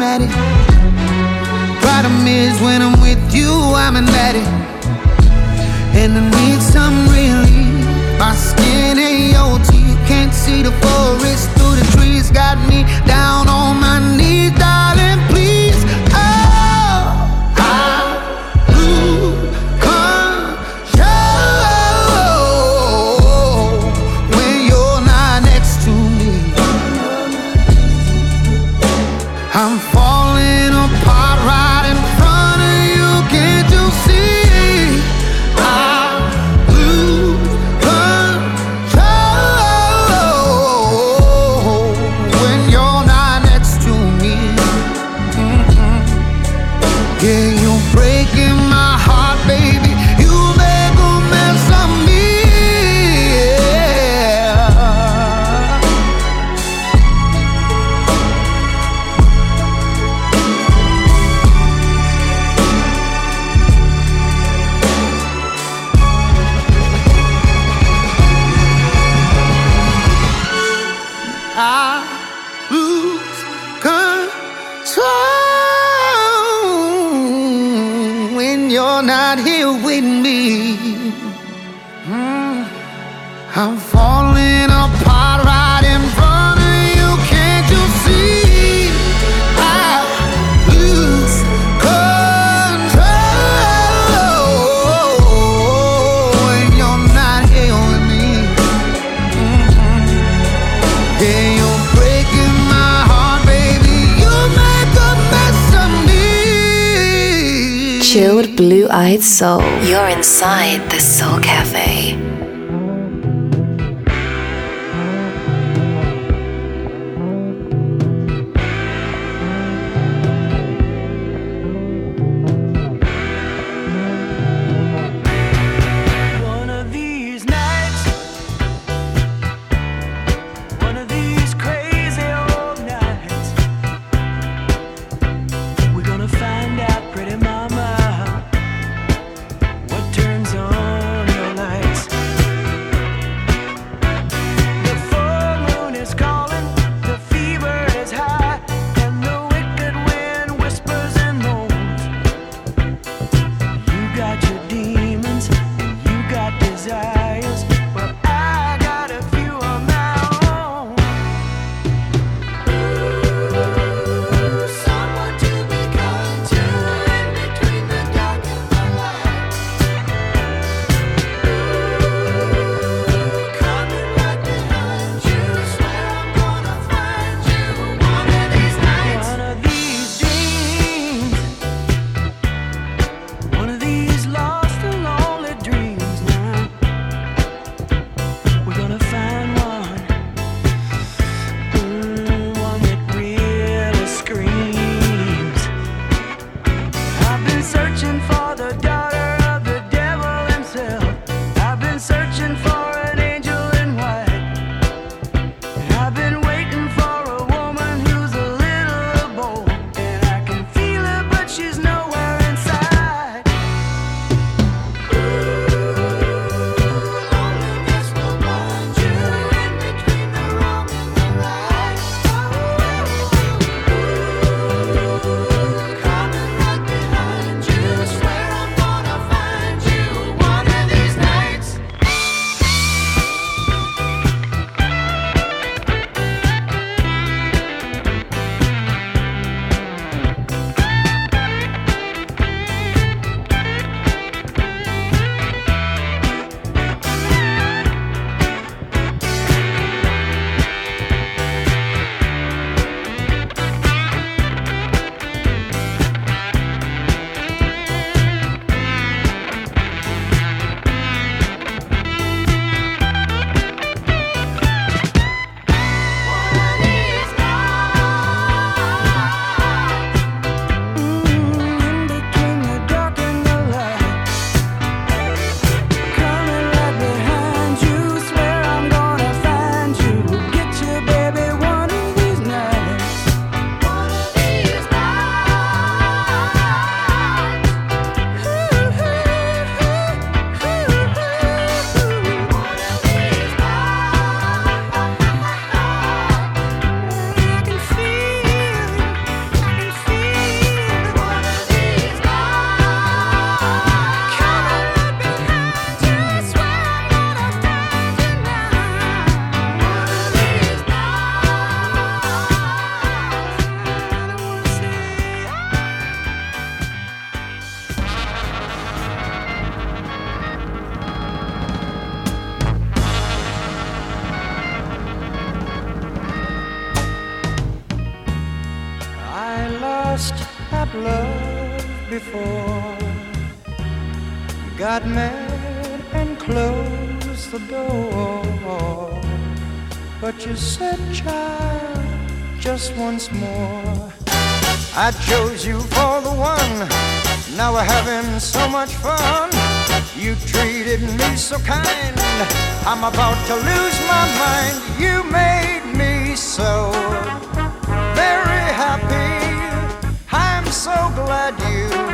Problematic. Problem is, when I'm with you, I'm an addict, and I need some relief. My skin teeth, can't see the forest through the trees. Got me down on blue eyed soul. You're inside the Soul Cafe. before. Got mad and closed the door. But you said, child, just once more. I chose you for the one. Now we're having so much fun. You treated me so kind. I'm about to lose my mind. You made me so very happy. I'm so glad you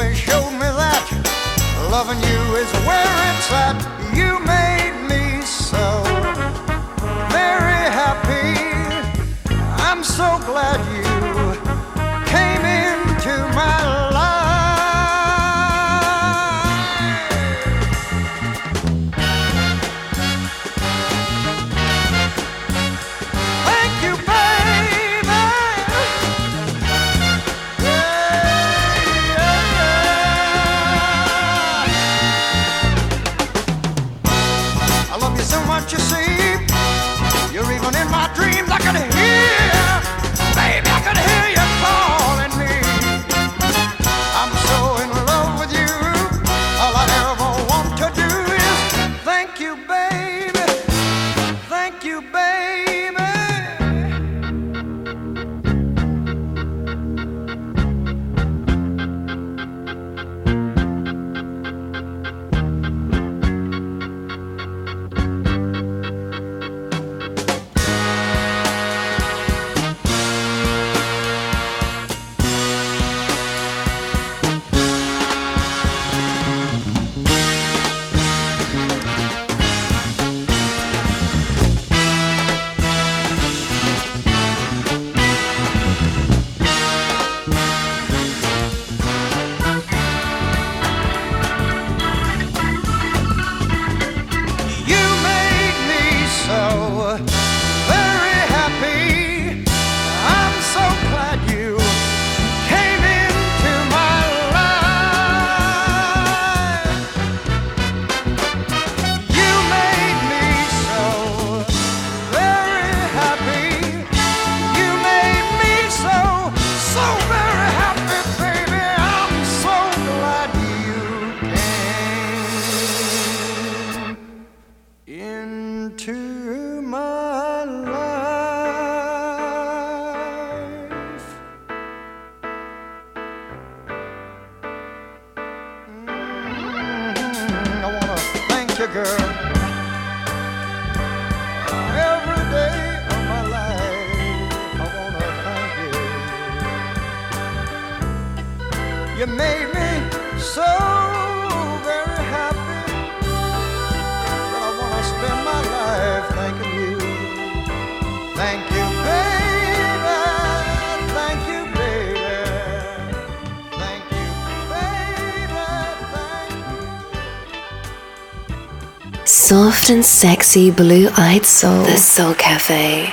always showed me that loving you is where it's at. You made me so very happy. I'm so glad soft and sexy blue eyed soul. The Soul Cafe.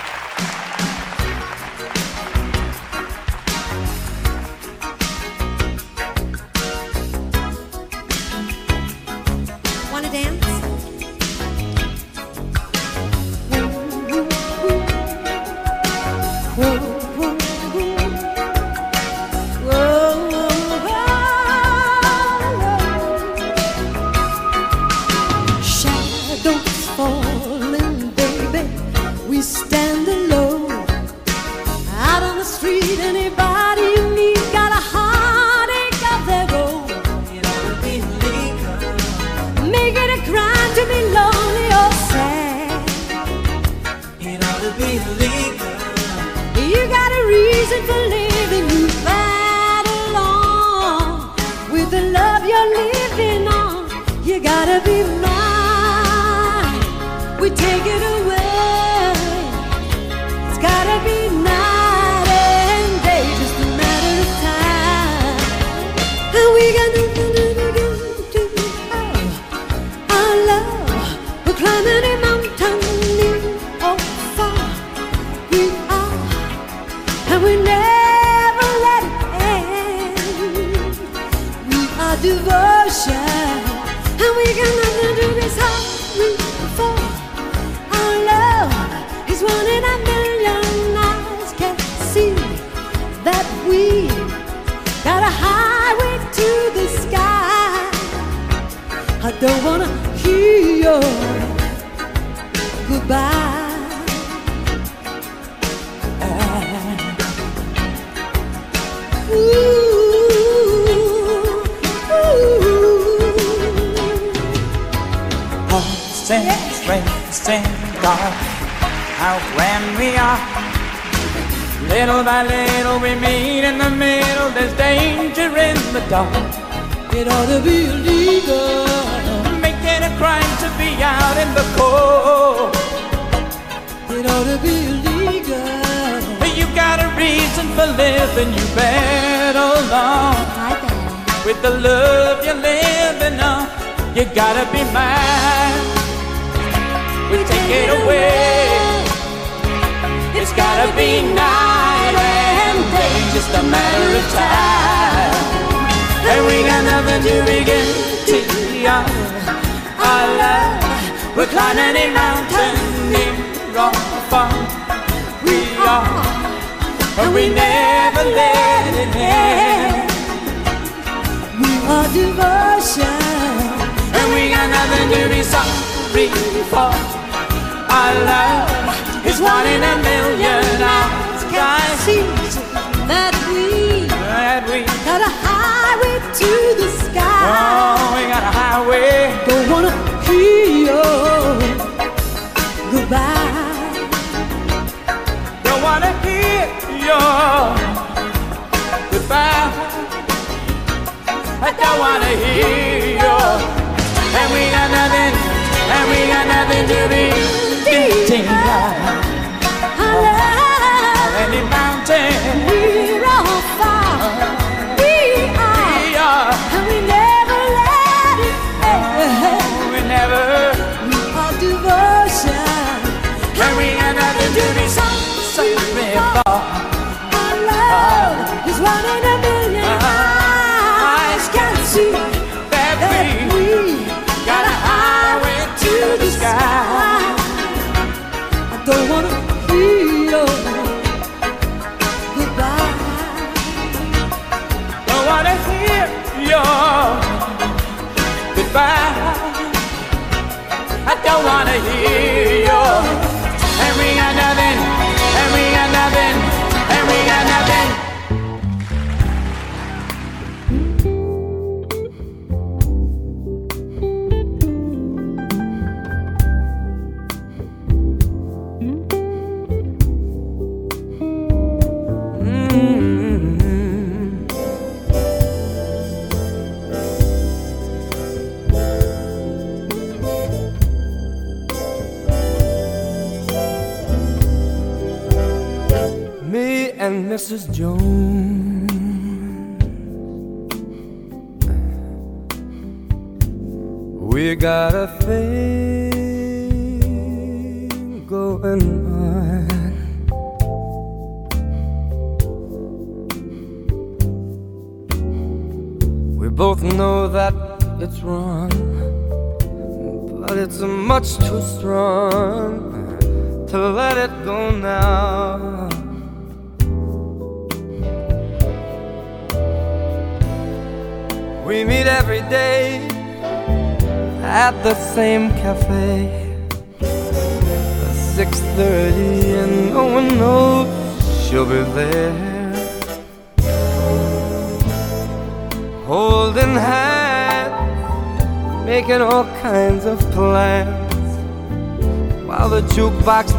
Jones.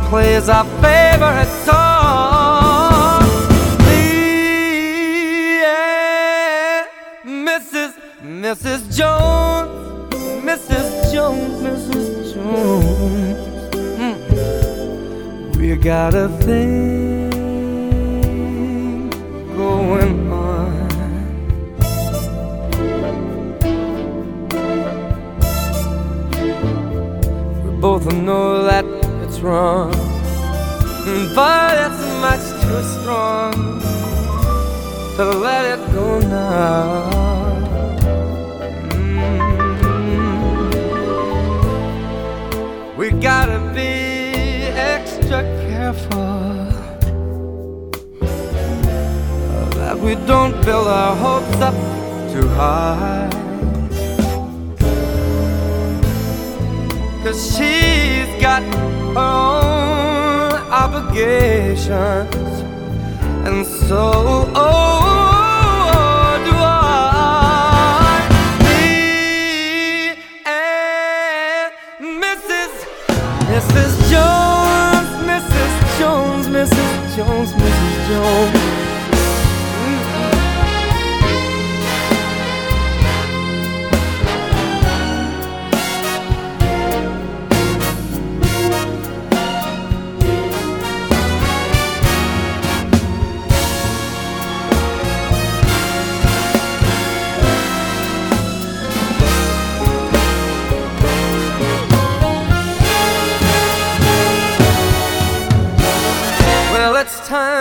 Plays our favorite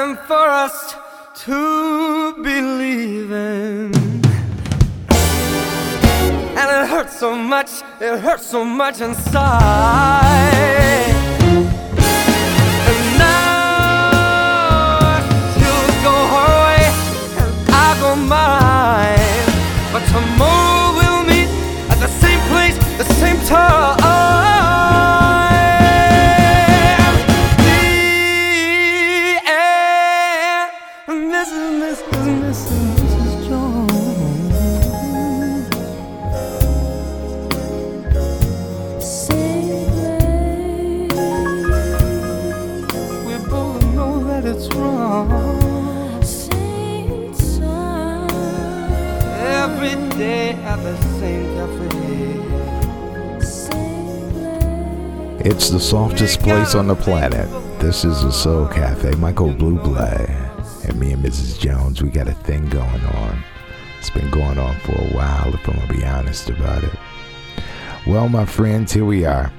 time for us to believe in. And it hurts so much, it hurts so much inside. And now she'll go her way, and I go mine. But tomorrow we'll meet at the same place, the same time. It's the softest place on the planet. This is the Soul Cafe. Michael Bublé and me and Mrs. Jones, we got a thing going on. It's been going on for a while, if I'm gonna be honest about it. Well, my friends, here we are.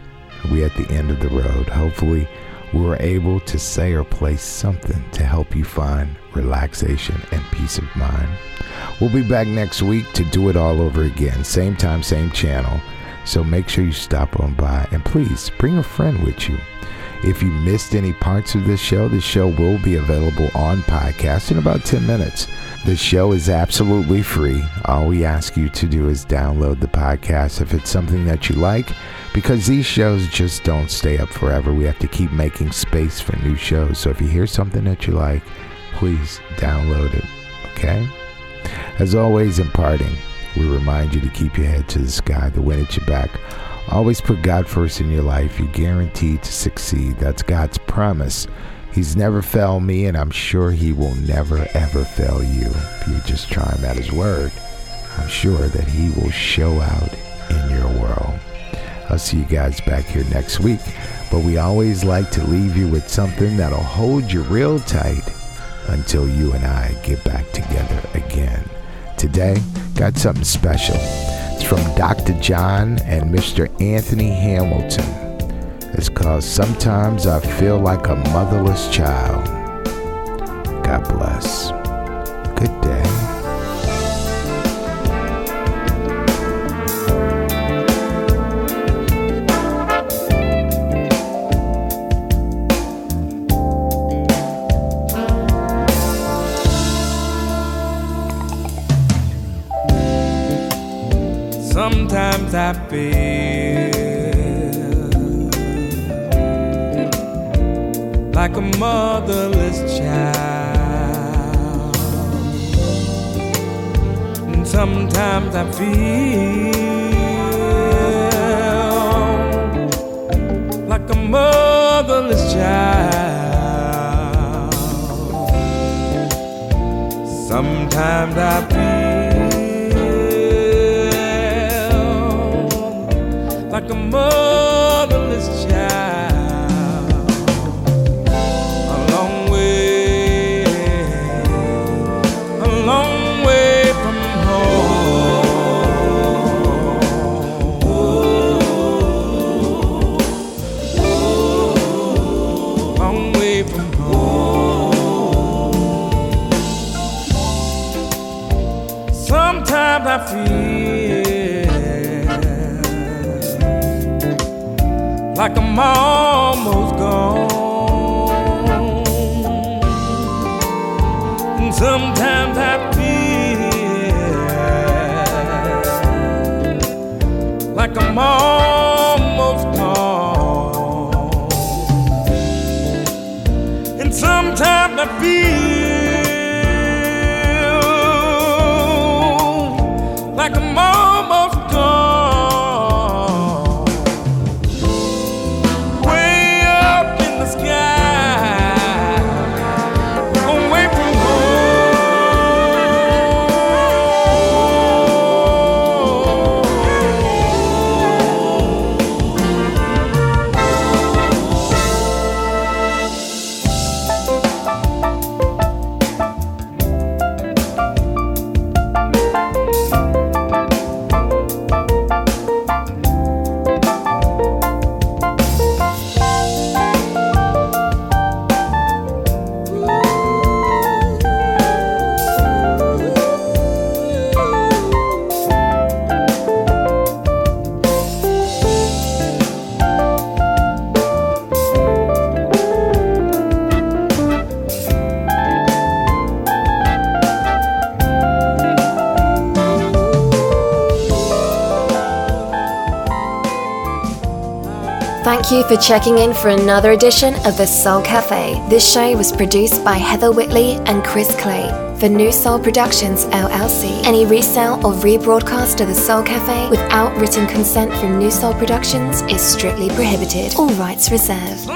We're at the end of the road. Hopefully, we were able to say or play something to help you find relaxation and peace of mind. We'll be back next week to do it all over again. Same time, same channel. So make sure you stop on by and please bring a friend with you. If you missed any parts of this show, the show will be available on podcast in about 10 minutes. The show is absolutely free. All we ask you to do is download the podcast if it's something that you like, because these shows just don't stay up forever. We have to keep making space for new shows. So if you hear something that you like, please download it. Okay? As always, in parting, we remind you to keep your head to the sky, the wind at your back. Always put God first in your life. You're guaranteed to succeed. That's God's promise. He's never failed me, and I'm sure He will never, ever fail you. If you just try Him at His word, I'm sure that He will show out in your world. I'll see you guys back here next week, but we always like to leave you with something that'll hold you real tight until you and I get back together again. Today, got something special. It's from Dr. John and Mr. Anthony Hamilton. It's called Sometimes I Feel Like a Motherless Child. God bless. Good day. Feel like a motherless child. And sometimes I feel like a motherless child. Sometimes I feel Thank you for checking in for another edition of The Soul Cafe. This show was produced by Heather Whitley and Chris Clay for New Soul Productions LLC. Any resale or rebroadcast of The Soul Cafe without written consent from New Soul Productions is strictly prohibited. All rights reserved.